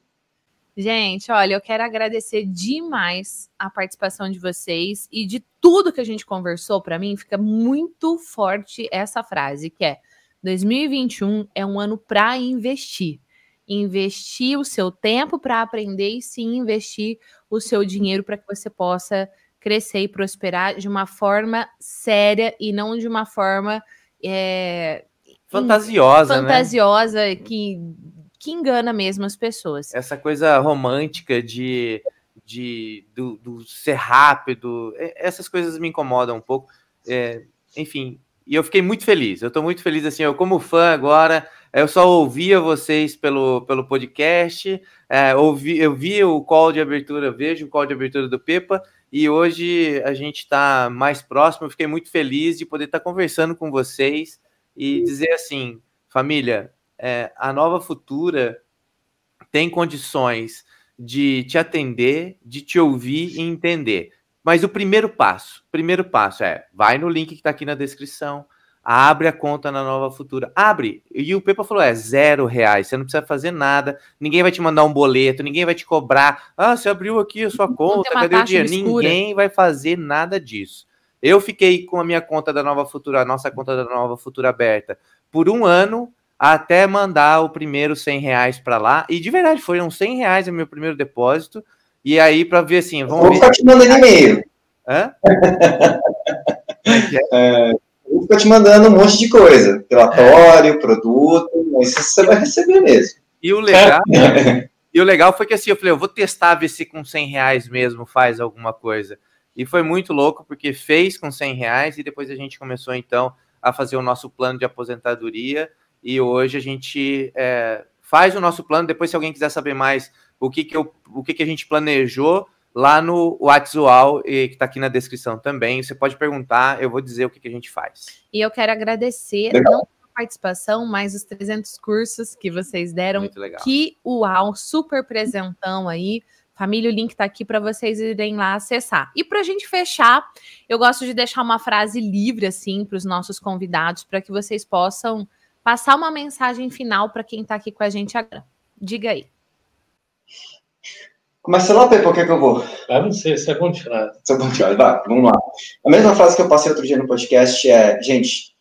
Gente, olha, eu quero agradecer demais a participação de vocês e de tudo que a gente conversou. Para mim, fica muito forte essa frase, que é 2021 é um ano para investir. Investir o seu tempo para aprender e sim investir o seu dinheiro para que você possa crescer e prosperar de uma forma séria e não de uma forma é, fantasiosa, fantasiosa né? que que engana mesmo as pessoas. Essa coisa romântica de, de do, do ser rápido, essas coisas me incomodam um pouco. É, enfim, e eu fiquei muito feliz. Eu estou muito feliz assim, eu como fã agora, eu só ouvia vocês pelo, pelo podcast, é, ouvi, eu vi o call de abertura, vejo o call de abertura do Pepa, e hoje a gente está mais próximo. Eu fiquei muito feliz de poder estar tá conversando com vocês e dizer assim, família, é, a nova futura tem condições de te atender, de te ouvir e entender. Mas o primeiro passo, primeiro passo é, vai no link que está aqui na descrição, abre a conta na Nova Futura, abre. E o Pepa falou, é zero reais, você não precisa fazer nada, ninguém vai te mandar um boleto, ninguém vai te cobrar, ah, você abriu aqui a sua conta, cadê o dinheiro? Ninguém vai fazer nada disso. Eu fiquei com a minha conta da Nova Futura, a nossa conta da Nova Futura aberta, por um ano, até mandar o primeiro 100 reais para lá. E de verdade, foram 100 reais o meu primeiro depósito. E aí, para ver assim, vamos Vou ficar te mandando e-mail. Hã? é, vou ficar te mandando um monte de coisa. Relatório, é. produto, isso você vai receber mesmo. E o legal. [LAUGHS] e o legal foi que assim, eu falei, eu vou testar, ver se com 100 reais mesmo faz alguma coisa. E foi muito louco, porque fez com 100 reais e depois a gente começou então a fazer o nosso plano de aposentadoria e hoje a gente é, faz o nosso plano. Depois, se alguém quiser saber mais o que, que, eu, o que, que a gente planejou lá no WhatsApp, que está aqui na descrição também, você pode perguntar, eu vou dizer o que, que a gente faz. E eu quero agradecer, Legal. não a participação, mas os 300 cursos que vocês deram. Muito legal. Que uau, super presentão aí. Família, o link está aqui para vocês irem lá acessar. E para a gente fechar, eu gosto de deixar uma frase livre assim para os nossos convidados, para que vocês possam passar uma mensagem final para quem está aqui com a gente agora. Diga aí. Começa lá, Pepe, por que, que eu vou? Ah, não sei, você é bom de frase. Você é bom de frase, vai, vamos lá. A mesma frase que eu passei outro dia no podcast é, gente,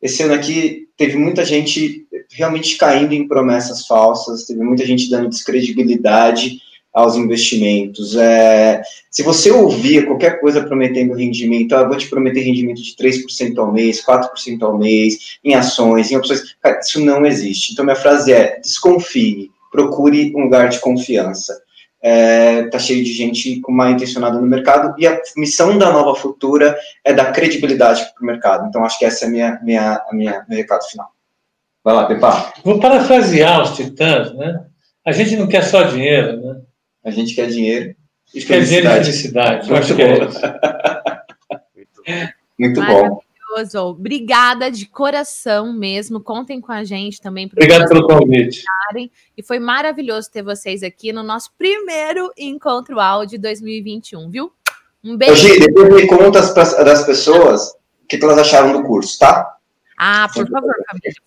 esse ano aqui teve muita gente realmente caindo em promessas falsas, teve muita gente dando descredibilidade aos investimentos. É, se você ouvir qualquer coisa prometendo rendimento, ah, vou te prometer rendimento de 3% ao mês, 4% ao mês, em ações, em opções, cara, isso não existe. Então, minha frase é: desconfie, procure um lugar de confiança. É, tá cheio de gente com mal intencionada no mercado e a missão da Nova Futura é dar credibilidade para o mercado. Então, acho que essa é a minha, minha, a minha, meu recado final. Vai lá, Pepa. Vou parafrasear os titãs, né? A gente não quer só dinheiro, né? A gente quer dinheiro. E felicidade. felicidade. [LAUGHS] Muito bom. Muito bom. Obrigada de coração mesmo. Contem com a gente também. Obrigado pelo convite. E foi maravilhoso ter vocês aqui no nosso primeiro encontro áudio 2021, viu? Um beijo. Gi, depois me conta das pessoas o que elas acharam do curso, tá? Ah, por favor,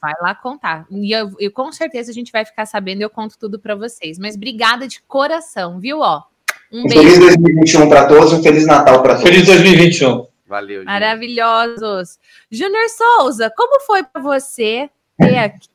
vai lá contar. E eu, eu, com certeza a gente vai ficar sabendo e eu conto tudo para vocês. Mas obrigada de coração, viu? Ó, um, um feliz 2021 para todos, um feliz Natal para todos. Feliz 2021. Valeu. Júnior. Maravilhosos. Júnior Souza, como foi para você ter aqui?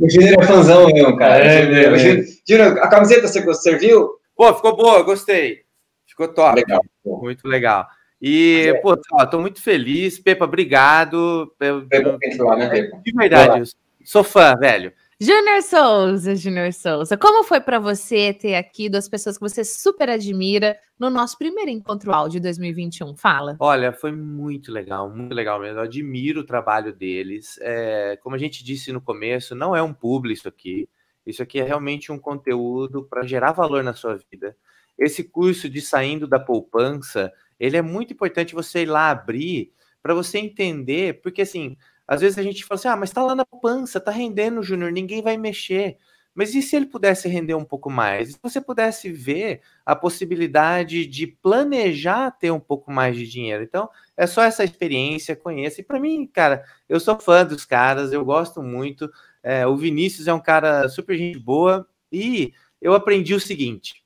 o Júnior é fãzão mesmo, cara. É, é, é. Júnior, a camiseta você serviu? Pô, ficou boa, gostei. Ficou top. Legal. Muito legal. E, é. pô, tô muito feliz. Pepa, obrigado. Pepa, né, Pepa? De verdade, sou fã, velho. Júnior Souza, Júnior Souza, como foi para você ter aqui duas pessoas que você super admira no nosso primeiro encontro áudio de 2021? Fala. Olha, foi muito legal, muito legal mesmo. Eu admiro o trabalho deles. É, como a gente disse no começo, não é um publi isso aqui. Isso aqui é realmente um conteúdo para gerar valor na sua vida. Esse curso de saindo da poupança, ele é muito importante você ir lá abrir para você entender, porque assim, às vezes a gente fala assim: ah, mas tá lá na pança, tá rendendo, Júnior, ninguém vai mexer. Mas e se ele pudesse render um pouco mais? Se você pudesse ver a possibilidade de planejar ter um pouco mais de dinheiro. Então, é só essa experiência, conheça. E para mim, cara, eu sou fã dos caras, eu gosto muito. É, o Vinícius é um cara super gente boa. E eu aprendi o seguinte: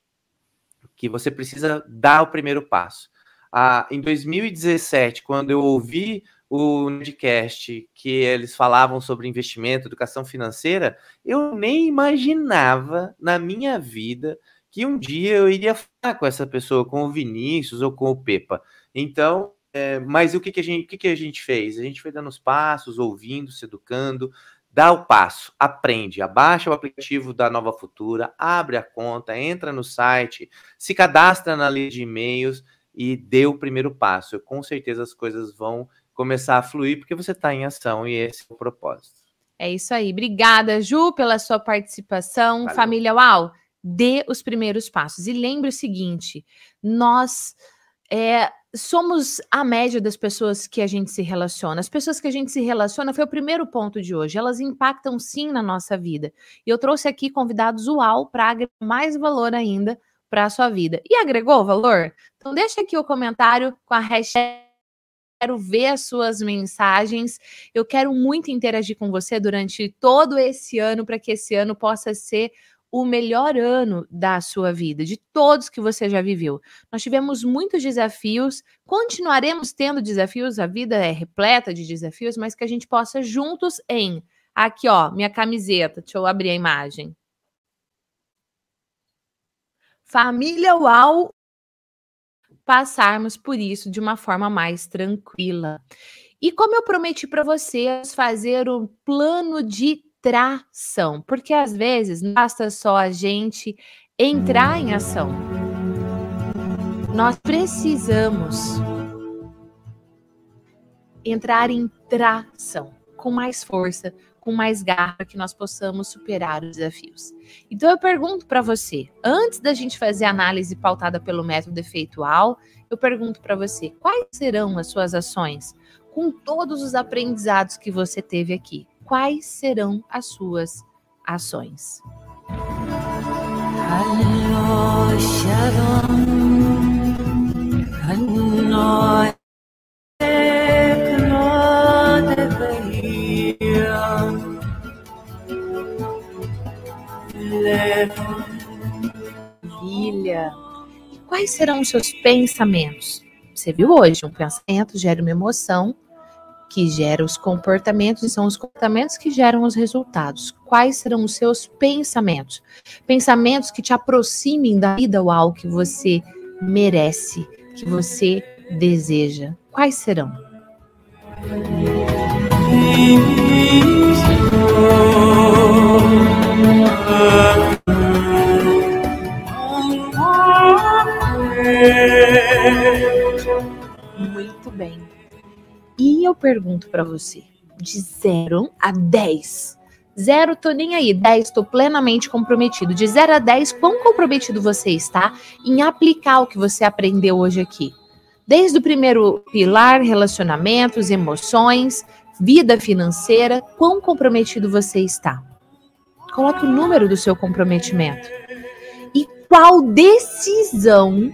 que você precisa dar o primeiro passo. Ah, em 2017, quando eu ouvi o podcast que eles falavam sobre investimento, educação financeira, eu nem imaginava na minha vida que um dia eu iria falar com essa pessoa, com o Vinícius ou com o Pepa. Então, é, mas o que, que, a gente, o que, que a gente fez? A gente foi dando os passos, ouvindo, se educando, dá o passo, aprende, abaixa o aplicativo da Nova Futura, abre a conta, entra no site, se cadastra na lista de e-mails e dê o primeiro passo. Com certeza as coisas vão começar a fluir, porque você está em ação e esse é o propósito. É isso aí. Obrigada, Ju, pela sua participação. Valeu. Família Uau, dê os primeiros passos. E lembre o seguinte: nós é, somos a média das pessoas que a gente se relaciona. As pessoas que a gente se relaciona foi o primeiro ponto de hoje. Elas impactam sim na nossa vida. E eu trouxe aqui convidados UAU para agregar mais valor ainda para a sua vida. E agregou valor? Então deixa aqui o comentário com a hashtag quero ver as suas mensagens. Eu quero muito interagir com você durante todo esse ano para que esse ano possa ser o melhor ano da sua vida, de todos que você já viveu. Nós tivemos muitos desafios, continuaremos tendo desafios, a vida é repleta de desafios, mas que a gente possa juntos em aqui ó, minha camiseta, deixa eu abrir a imagem. Família UAU passarmos por isso de uma forma mais tranquila. E como eu prometi para vocês, fazer um plano de tração, porque às vezes basta só a gente entrar em ação. Nós precisamos entrar em tração com mais força, com mais garra, que nós possamos superar os desafios. Então eu pergunto para você, antes da gente fazer a análise pautada pelo método efeitual, eu pergunto para você, quais serão as suas ações com todos os aprendizados que você teve aqui? Quais serão as suas ações? Maravilha! Quais serão os seus pensamentos? Você viu hoje, um pensamento gera uma emoção, que gera os comportamentos, e são os comportamentos que geram os resultados. Quais serão os seus pensamentos? Pensamentos que te aproximem da vida uau que você merece, que você deseja. Quais serão? Muito bem. E eu pergunto para você, de 0 a 10, Zero, tô nem aí. 10, tô plenamente comprometido. De 0 a 10, quão comprometido você está em aplicar o que você aprendeu hoje aqui? Desde o primeiro pilar, relacionamentos, emoções, vida financeira, quão comprometido você está? Coloque o número do seu comprometimento. E qual decisão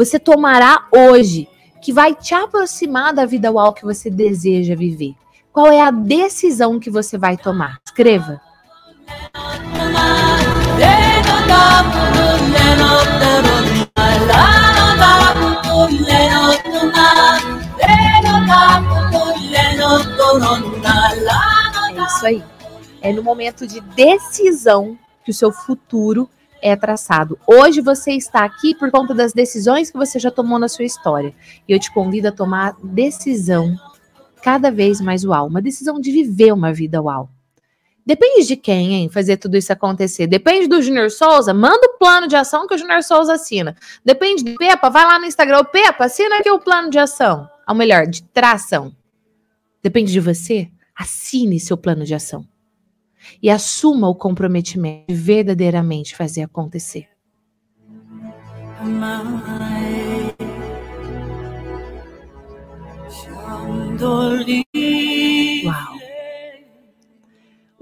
você tomará hoje que vai te aproximar da vida uau que você deseja viver? Qual é a decisão que você vai tomar? Escreva. É isso aí. É no momento de decisão que o seu futuro é traçado. Hoje você está aqui por conta das decisões que você já tomou na sua história. E eu te convido a tomar decisão cada vez mais uau. Uma decisão de viver uma vida uau. Depende de quem, hein, fazer tudo isso acontecer. Depende do Junior Souza, manda o plano de ação que o Junior Souza assina. Depende do Pepa, vai lá no Instagram, Pepa, assina aqui o plano de ação. Ou melhor, de tração. Depende de você, assine seu plano de ação. E assuma o comprometimento de verdadeiramente fazer acontecer. Uau!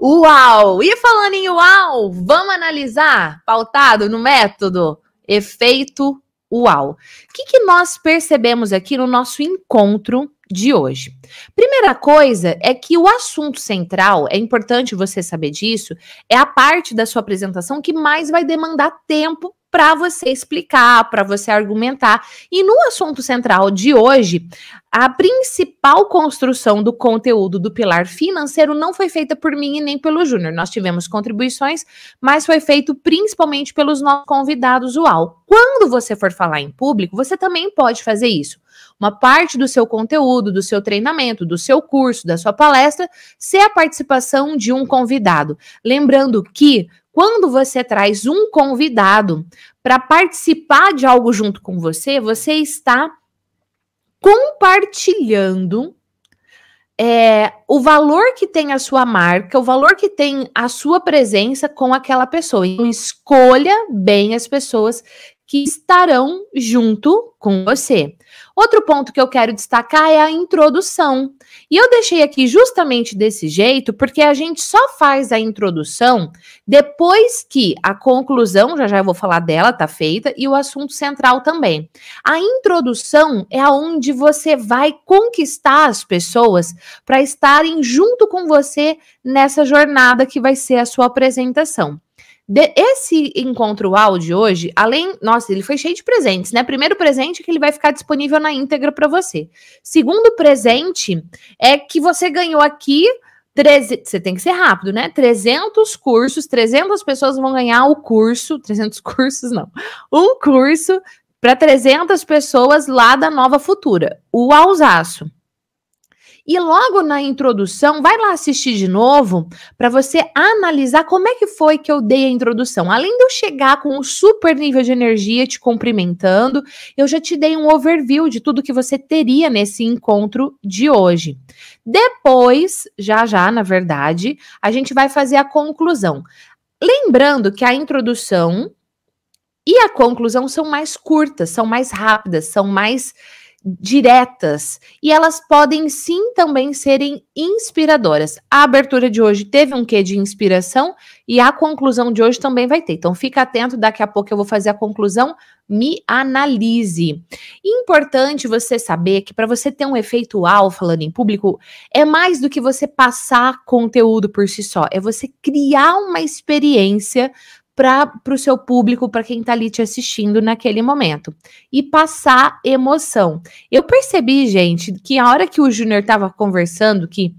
Uau! E falando em uau, vamos analisar, pautado no método efeito uau. O que, que nós percebemos aqui no nosso encontro de hoje? Primeira coisa é que o assunto central, é importante você saber disso, é a parte da sua apresentação que mais vai demandar tempo para você explicar, para você argumentar. E no assunto central de hoje, a principal construção do conteúdo do pilar financeiro não foi feita por mim e nem pelo Júnior. Nós tivemos contribuições, mas foi feito principalmente pelos nossos convidados UAU. Quando você for falar em público, você também pode fazer isso. Uma parte do seu conteúdo, do seu treinamento, do seu curso, da sua palestra, ser a participação de um convidado. Lembrando que quando você traz um convidado para participar de algo junto com você, você está compartilhando é, o valor que tem a sua marca, o valor que tem a sua presença com aquela pessoa. Então, escolha bem as pessoas que estarão junto com você. Outro ponto que eu quero destacar é a introdução. E eu deixei aqui justamente desse jeito, porque a gente só faz a introdução depois que a conclusão, já já eu vou falar dela, tá feita, e o assunto central também. A introdução é aonde você vai conquistar as pessoas para estarem junto com você nessa jornada que vai ser a sua apresentação. De, esse encontro áudio hoje, além, nossa, ele foi cheio de presentes, né? Primeiro presente é que ele vai ficar disponível na íntegra para você. Segundo presente é que você ganhou aqui você tem que ser rápido, né? 300 cursos, 300 pessoas vão ganhar o curso, [LAUGHS] 300 cursos não, um curso para 300 pessoas lá da Nova Futura, o Alzaço. E logo na introdução, vai lá assistir de novo para você analisar como é que foi que eu dei a introdução. Além de eu chegar com um super nível de energia te cumprimentando, eu já te dei um overview de tudo que você teria nesse encontro de hoje. Depois, já já, na verdade, a gente vai fazer a conclusão. Lembrando que a introdução e a conclusão são mais curtas, são mais rápidas, são mais diretas e elas podem sim também serem inspiradoras. A abertura de hoje teve um quê de inspiração e a conclusão de hoje também vai ter. Então fica atento, daqui a pouco eu vou fazer a conclusão. Me analise. Importante você saber que para você ter um efeito uau falando em público, é mais do que você passar conteúdo por si só, é você criar uma experiência para o seu público, para quem está ali te assistindo naquele momento. E passar emoção. Eu percebi, gente, que a hora que o Júnior estava conversando, que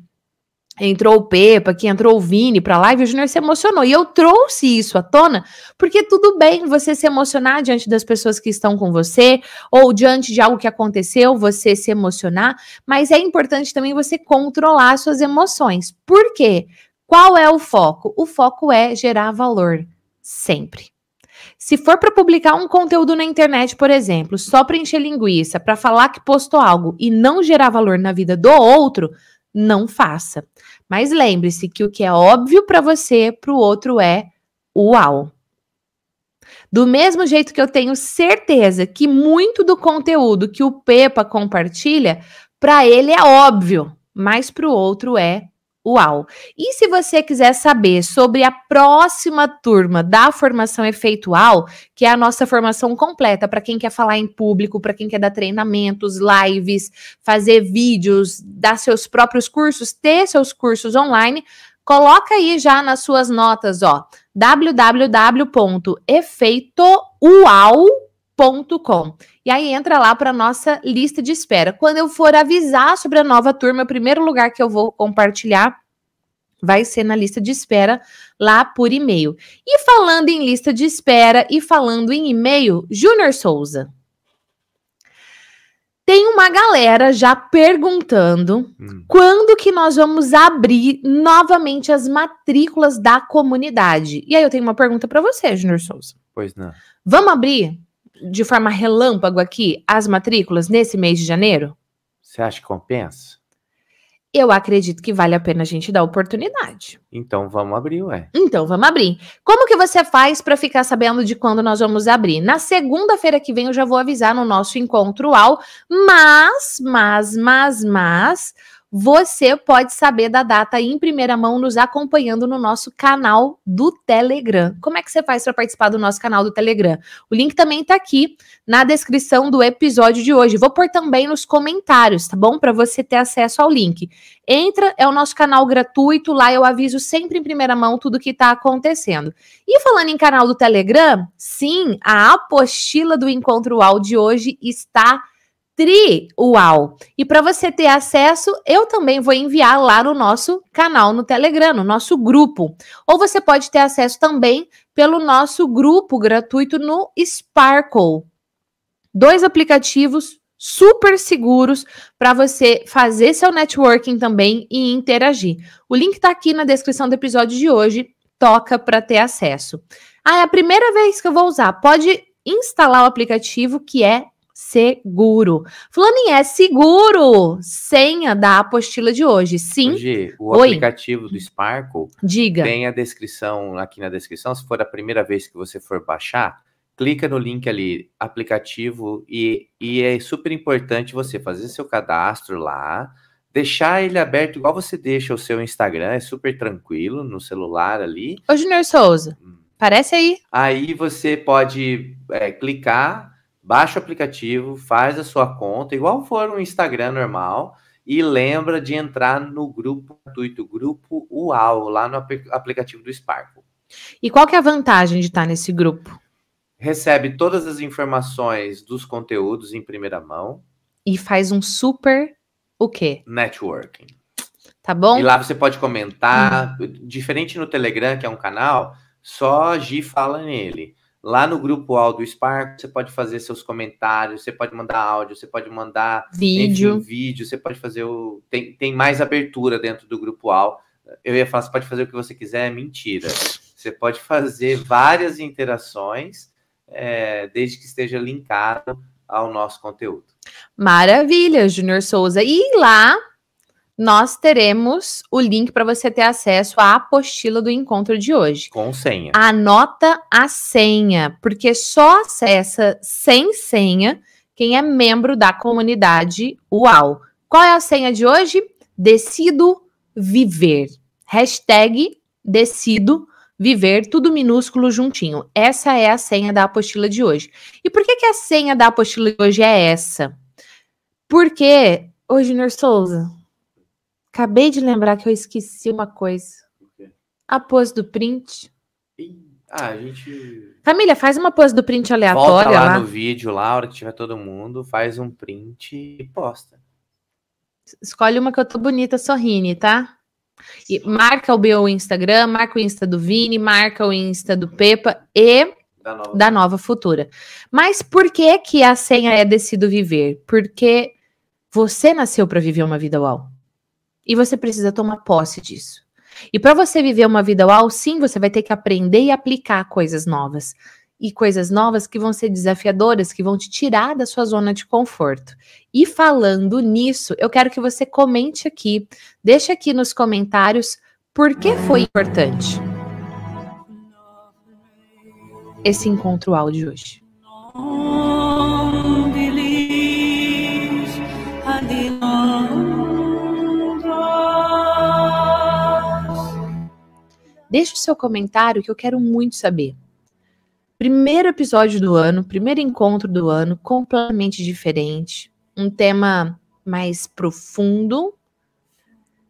entrou o Pepa, que entrou o Vini para a live, o Júnior se emocionou. E eu trouxe isso à tona, porque tudo bem você se emocionar diante das pessoas que estão com você, ou diante de algo que aconteceu, você se emocionar, mas é importante também você controlar suas emoções. Por quê? Qual é o foco? O foco é gerar valor sempre. Se for para publicar um conteúdo na internet, por exemplo, só para encher linguiça, para falar que postou algo e não gerar valor na vida do outro, não faça. Mas lembre-se que o que é óbvio para você, para o outro é uau. Do mesmo jeito que eu tenho certeza que muito do conteúdo que o Pepa compartilha, para ele é óbvio, mas para o outro é Uau! E se você quiser saber sobre a próxima turma da formação efeitual, que é a nossa formação completa para quem quer falar em público, para quem quer dar treinamentos, lives, fazer vídeos, dar seus próprios cursos, ter seus cursos online, coloca aí já nas suas notas, ó, www.efeitouau.com. E aí entra lá para nossa lista de espera. Quando eu for avisar sobre a nova turma, o primeiro lugar que eu vou compartilhar vai ser na lista de espera lá por e-mail. E falando em lista de espera e falando em e-mail, Júnior Souza. Tem uma galera já perguntando hum. quando que nós vamos abrir novamente as matrículas da comunidade. E aí eu tenho uma pergunta para você, Júnior Souza. Pois não. Vamos abrir de forma relâmpago aqui as matrículas nesse mês de janeiro? Você acha que compensa? Eu acredito que vale a pena a gente dar oportunidade. Então vamos abrir, ué. Então vamos abrir. Como que você faz para ficar sabendo de quando nós vamos abrir? Na segunda-feira que vem eu já vou avisar no nosso encontro ao, mas, mas, mas, mas, você pode saber da data em primeira mão nos acompanhando no nosso canal do Telegram. Como é que você faz para participar do nosso canal do Telegram? O link também está aqui na descrição do episódio de hoje. Vou pôr também nos comentários, tá bom? Para você ter acesso ao link. Entra, é o nosso canal gratuito, lá eu aviso sempre em primeira mão tudo que está acontecendo. E falando em canal do Telegram, sim, a apostila do encontro UAU de hoje está Tri Uau. E para você ter acesso, eu também vou enviar lá no nosso canal no Telegram, no nosso grupo. Ou você pode ter acesso também pelo nosso grupo gratuito no Sparkle. Dois aplicativos super seguros para você fazer seu networking também e interagir. O link está aqui na descrição do episódio de hoje. Toca para ter acesso. Ah, é a primeira vez que eu vou usar. Pode instalar o aplicativo que é seguro. Falando em é seguro, senha da apostila de hoje. Sim. Hoje, o Oi. aplicativo do Sparkle Diga. tem a descrição aqui na descrição. Se for a primeira vez que você for baixar, clica no link ali, aplicativo, e, e é super importante você fazer seu cadastro lá, deixar ele aberto igual você deixa o seu Instagram, é super tranquilo no celular ali. Ô, Junior Souza, hum. parece aí. Aí você pode é, clicar baixa o aplicativo, faz a sua conta, igual for um Instagram normal, e lembra de entrar no grupo gratuito, grupo UAU, lá no aplicativo do Sparkle. E qual que é a vantagem de estar nesse grupo? Recebe todas as informações dos conteúdos em primeira mão. E faz um super o quê? Networking. Tá bom? E lá você pode comentar, hum. diferente no Telegram, que é um canal, só Gi fala nele. Lá no grupo do Spark, você pode fazer seus comentários, você pode mandar áudio, você pode mandar vídeo, enfim, vídeo você pode fazer o. Tem, tem mais abertura dentro do grupo All. Eu ia falar, você pode fazer o que você quiser, é mentira. Você pode fazer várias interações, é, desde que esteja linkado ao nosso conteúdo. Maravilha, Junior Souza. E lá nós teremos o link para você ter acesso à apostila do encontro de hoje. Com senha. Anota a senha, porque só acessa sem senha quem é membro da comunidade UAU. Qual é a senha de hoje? Decido viver. Hashtag decido viver, tudo minúsculo juntinho. Essa é a senha da apostila de hoje. E por que, que a senha da apostila de hoje é essa? Porque, ô Junior Souza, Acabei de lembrar que eu esqueci uma coisa. A pose do print. Ah, a gente. Família, faz uma pose do print aleatória Volta lá. lá no vídeo, lá, a hora que tiver todo mundo, faz um print e posta. Escolhe uma que eu tô bonita sorrindo, tá? E marca o meu Instagram, marca o Insta do Vini, marca o Insta do Pepa e da Nova, da nova Futura. Mas por que que a senha é Decido Viver? Porque você nasceu para viver uma vida uau. E você precisa tomar posse disso. E para você viver uma vida uau, sim, você vai ter que aprender e aplicar coisas novas. e coisas novas que vão ser desafiadoras, que vão te tirar da sua zona de conforto. E falando nisso, eu quero que você comente aqui, deixa aqui nos comentários por que foi importante esse encontro áudio hoje. Deixe o seu comentário que eu quero muito saber. Primeiro episódio do ano, primeiro encontro do ano, completamente diferente. Um tema mais profundo,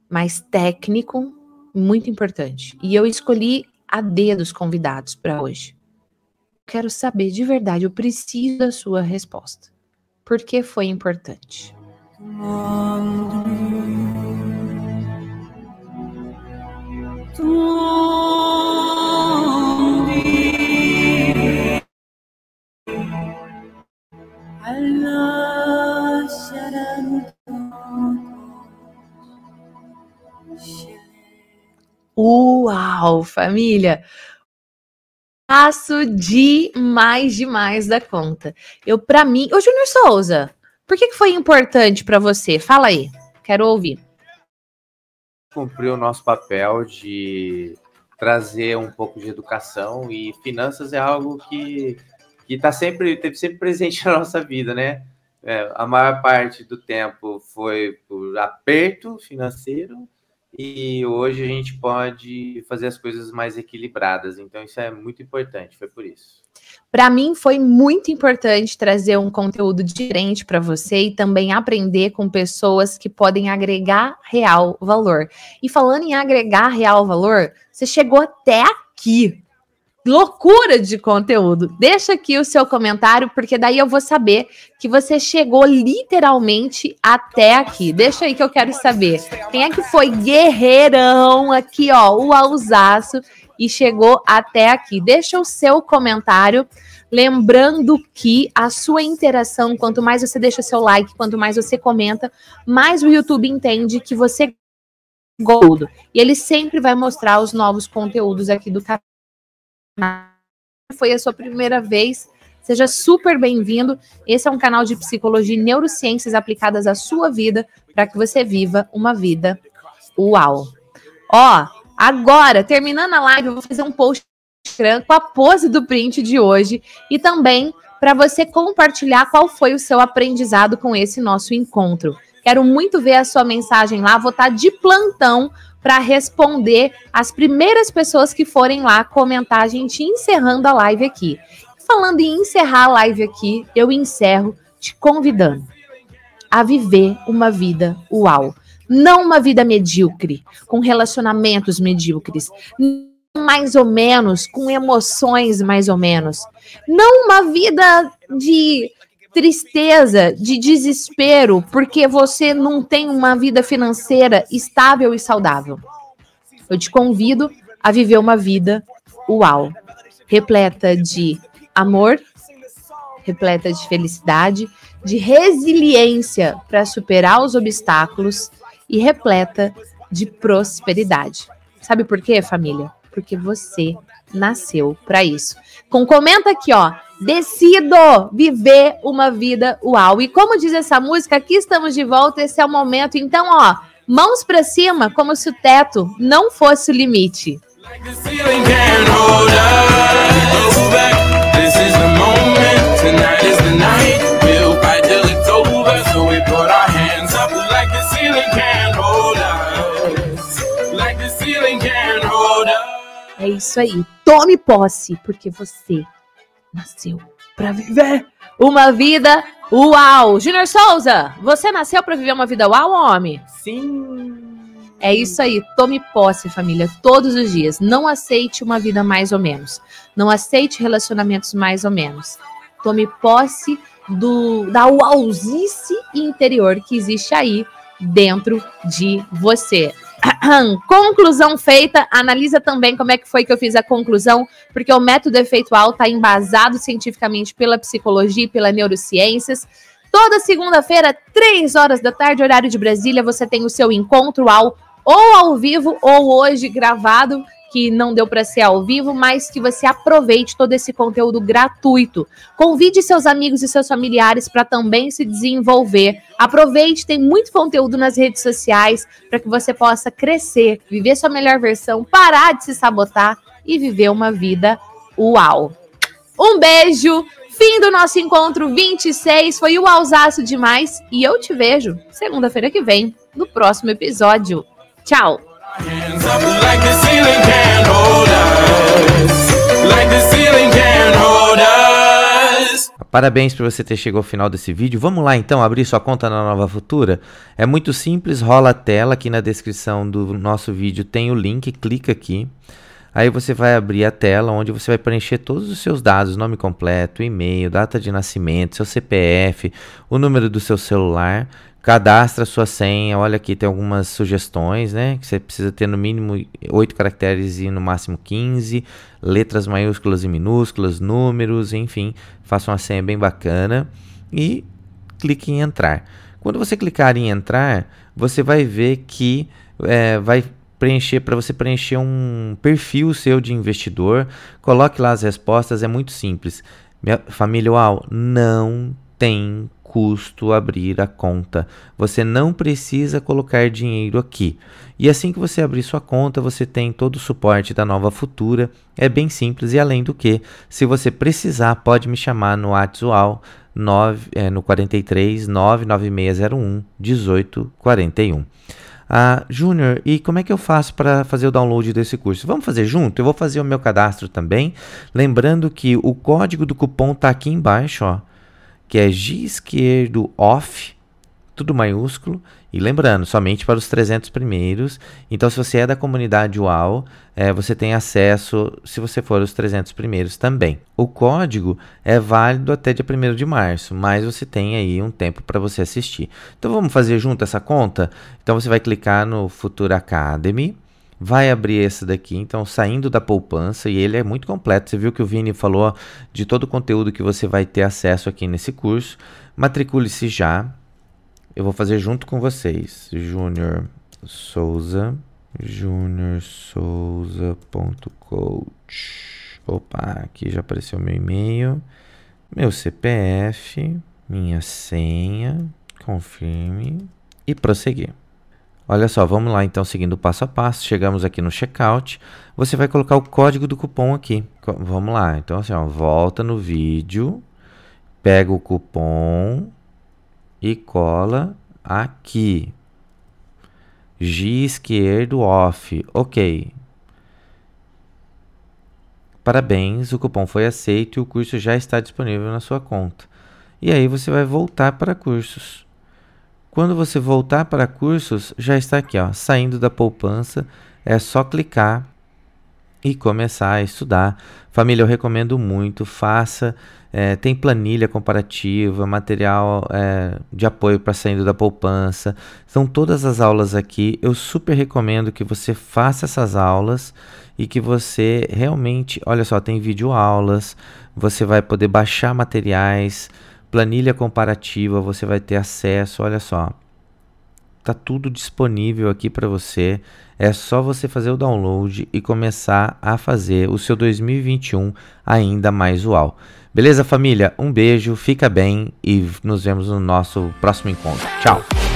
mais técnico, muito importante. E eu escolhi a D dos convidados para hoje. Quero saber de verdade, eu preciso da sua resposta. Por que foi importante? Uau, família! Passo demais, demais da conta. Eu, para mim, ô Júnior Souza, por que, que foi importante para você? Fala aí, quero ouvir. Cumpriu o nosso papel de trazer um pouco de educação e finanças é algo que que está sempre teve sempre presente [LAUGHS] na nossa vida, né? É, a maior parte do tempo foi por aperto financeiro e hoje a gente pode fazer as coisas mais equilibradas. Então, isso é muito importante, foi por isso. Para mim, foi muito importante trazer um conteúdo diferente para você e também aprender com pessoas que podem agregar real valor. E falando em agregar real valor, você chegou até aqui loucura de conteúdo. Deixa aqui o seu comentário, porque daí eu vou saber que você chegou literalmente até aqui. Deixa aí que eu quero saber. Quem é que foi guerreirão aqui, ó, o alzaço e chegou até aqui? Deixa o seu comentário. Lembrando que a sua interação, quanto mais você deixa seu like, quanto mais você comenta, mais o YouTube entende que você gosta. E ele sempre vai mostrar os novos conteúdos aqui do canal foi a sua primeira vez, seja super bem-vindo. Esse é um canal de psicologia e neurociências aplicadas à sua vida para que você viva uma vida uau. Ó, agora, terminando a live, eu vou fazer um post com a pose do print de hoje e também para você compartilhar qual foi o seu aprendizado com esse nosso encontro. Quero muito ver a sua mensagem lá, vou estar de plantão para responder as primeiras pessoas que forem lá comentar a gente encerrando a live aqui. Falando em encerrar a live aqui, eu encerro te convidando a viver uma vida uau. Não uma vida medíocre, com relacionamentos medíocres. Mais ou menos, com emoções mais ou menos. Não uma vida de tristeza, de desespero, porque você não tem uma vida financeira estável e saudável. Eu te convido a viver uma vida uau, repleta de amor, repleta de felicidade, de resiliência para superar os obstáculos e repleta de prosperidade. Sabe por quê, família? Porque você nasceu para isso. Com comenta aqui, ó. Decido viver uma vida uau. E como diz essa música, aqui estamos de volta, esse é o momento. Então, ó, mãos para cima, como se o teto não fosse o limite. É isso aí. Tome posse, porque você nasceu para viver uma vida uau. Júnior Souza, você nasceu para viver uma vida uau, homem? Sim. É isso aí, tome posse, família, todos os dias. Não aceite uma vida mais ou menos. Não aceite relacionamentos mais ou menos. Tome posse do, da uauzice interior que existe aí dentro de você. Conclusão feita, analisa também como é que foi que eu fiz a conclusão, porque o método efeitual está embasado cientificamente pela psicologia e pela neurociências. Toda segunda-feira, três horas da tarde, horário de Brasília, você tem o seu encontro ao ou ao vivo ou hoje gravado, que não deu para ser ao vivo, mas que você aproveite todo esse conteúdo gratuito. Convide seus amigos e seus familiares para também se desenvolver. Aproveite, tem muito conteúdo nas redes sociais para que você possa crescer, viver sua melhor versão, parar de se sabotar e viver uma vida uau. Um beijo, fim do nosso encontro 26. Foi o Alsácio demais e eu te vejo segunda-feira que vem no próximo episódio. Tchau! Parabéns por você ter chegado ao final desse vídeo. Vamos lá então abrir sua conta na Nova Futura? É muito simples, rola a tela aqui na descrição do nosso vídeo, tem o link, clica aqui. Aí você vai abrir a tela onde você vai preencher todos os seus dados, nome completo, e-mail, data de nascimento, seu CPF, o número do seu celular, cadastra sua senha. Olha aqui, tem algumas sugestões, né? Que você precisa ter no mínimo 8 caracteres e no máximo 15, letras maiúsculas e minúsculas, números, enfim, faça uma senha bem bacana e clique em entrar. Quando você clicar em entrar, você vai ver que é, vai preencher para você preencher um perfil seu de investidor. Coloque lá as respostas, é muito simples. Minha família UAU, não tem custo abrir a conta. Você não precisa colocar dinheiro aqui. E assim que você abrir sua conta, você tem todo o suporte da Nova Futura. É bem simples e além do que, se você precisar, pode me chamar no WhatsApp 9, é, no 43 99601 1841. Ah, Júnior, e como é que eu faço para fazer o download desse curso? Vamos fazer junto? Eu vou fazer o meu cadastro também. Lembrando que o código do cupom está aqui embaixo, ó, que é G esquerdo off tudo maiúsculo. E lembrando, somente para os 300 primeiros. Então, se você é da comunidade UAU, é, você tem acesso, se você for os 300 primeiros também. O código é válido até dia 1 de março, mas você tem aí um tempo para você assistir. Então, vamos fazer junto essa conta? Então, você vai clicar no Futura Academy vai abrir esse daqui, então saindo da poupança, e ele é muito completo. Você viu que o Vini falou de todo o conteúdo que você vai ter acesso aqui nesse curso. Matricule-se já, eu vou fazer junto com vocês. Júnior Souza, juniorsouza.coach. Opa, aqui já apareceu meu e-mail, meu CPF, minha senha, confirme e prosseguir. Olha só, vamos lá então seguindo passo a passo. Chegamos aqui no checkout. Você vai colocar o código do cupom aqui. Vamos lá. Então assim, ó, volta no vídeo, pega o cupom e cola aqui. G esquerdo off. Ok. Parabéns, o cupom foi aceito e o curso já está disponível na sua conta. E aí você vai voltar para cursos. Quando você voltar para cursos, já está aqui, ó, saindo da poupança. É só clicar e começar a estudar. Família, eu recomendo muito, faça. É, tem planilha comparativa, material é, de apoio para saindo da poupança. São todas as aulas aqui. Eu super recomendo que você faça essas aulas e que você realmente, olha só, tem vídeo aulas, você vai poder baixar materiais, planilha comparativa, você vai ter acesso, olha só. Tá tudo disponível aqui para você. É só você fazer o download e começar a fazer o seu 2021 ainda mais uau. Beleza, família? Um beijo, fica bem e nos vemos no nosso próximo encontro. Tchau!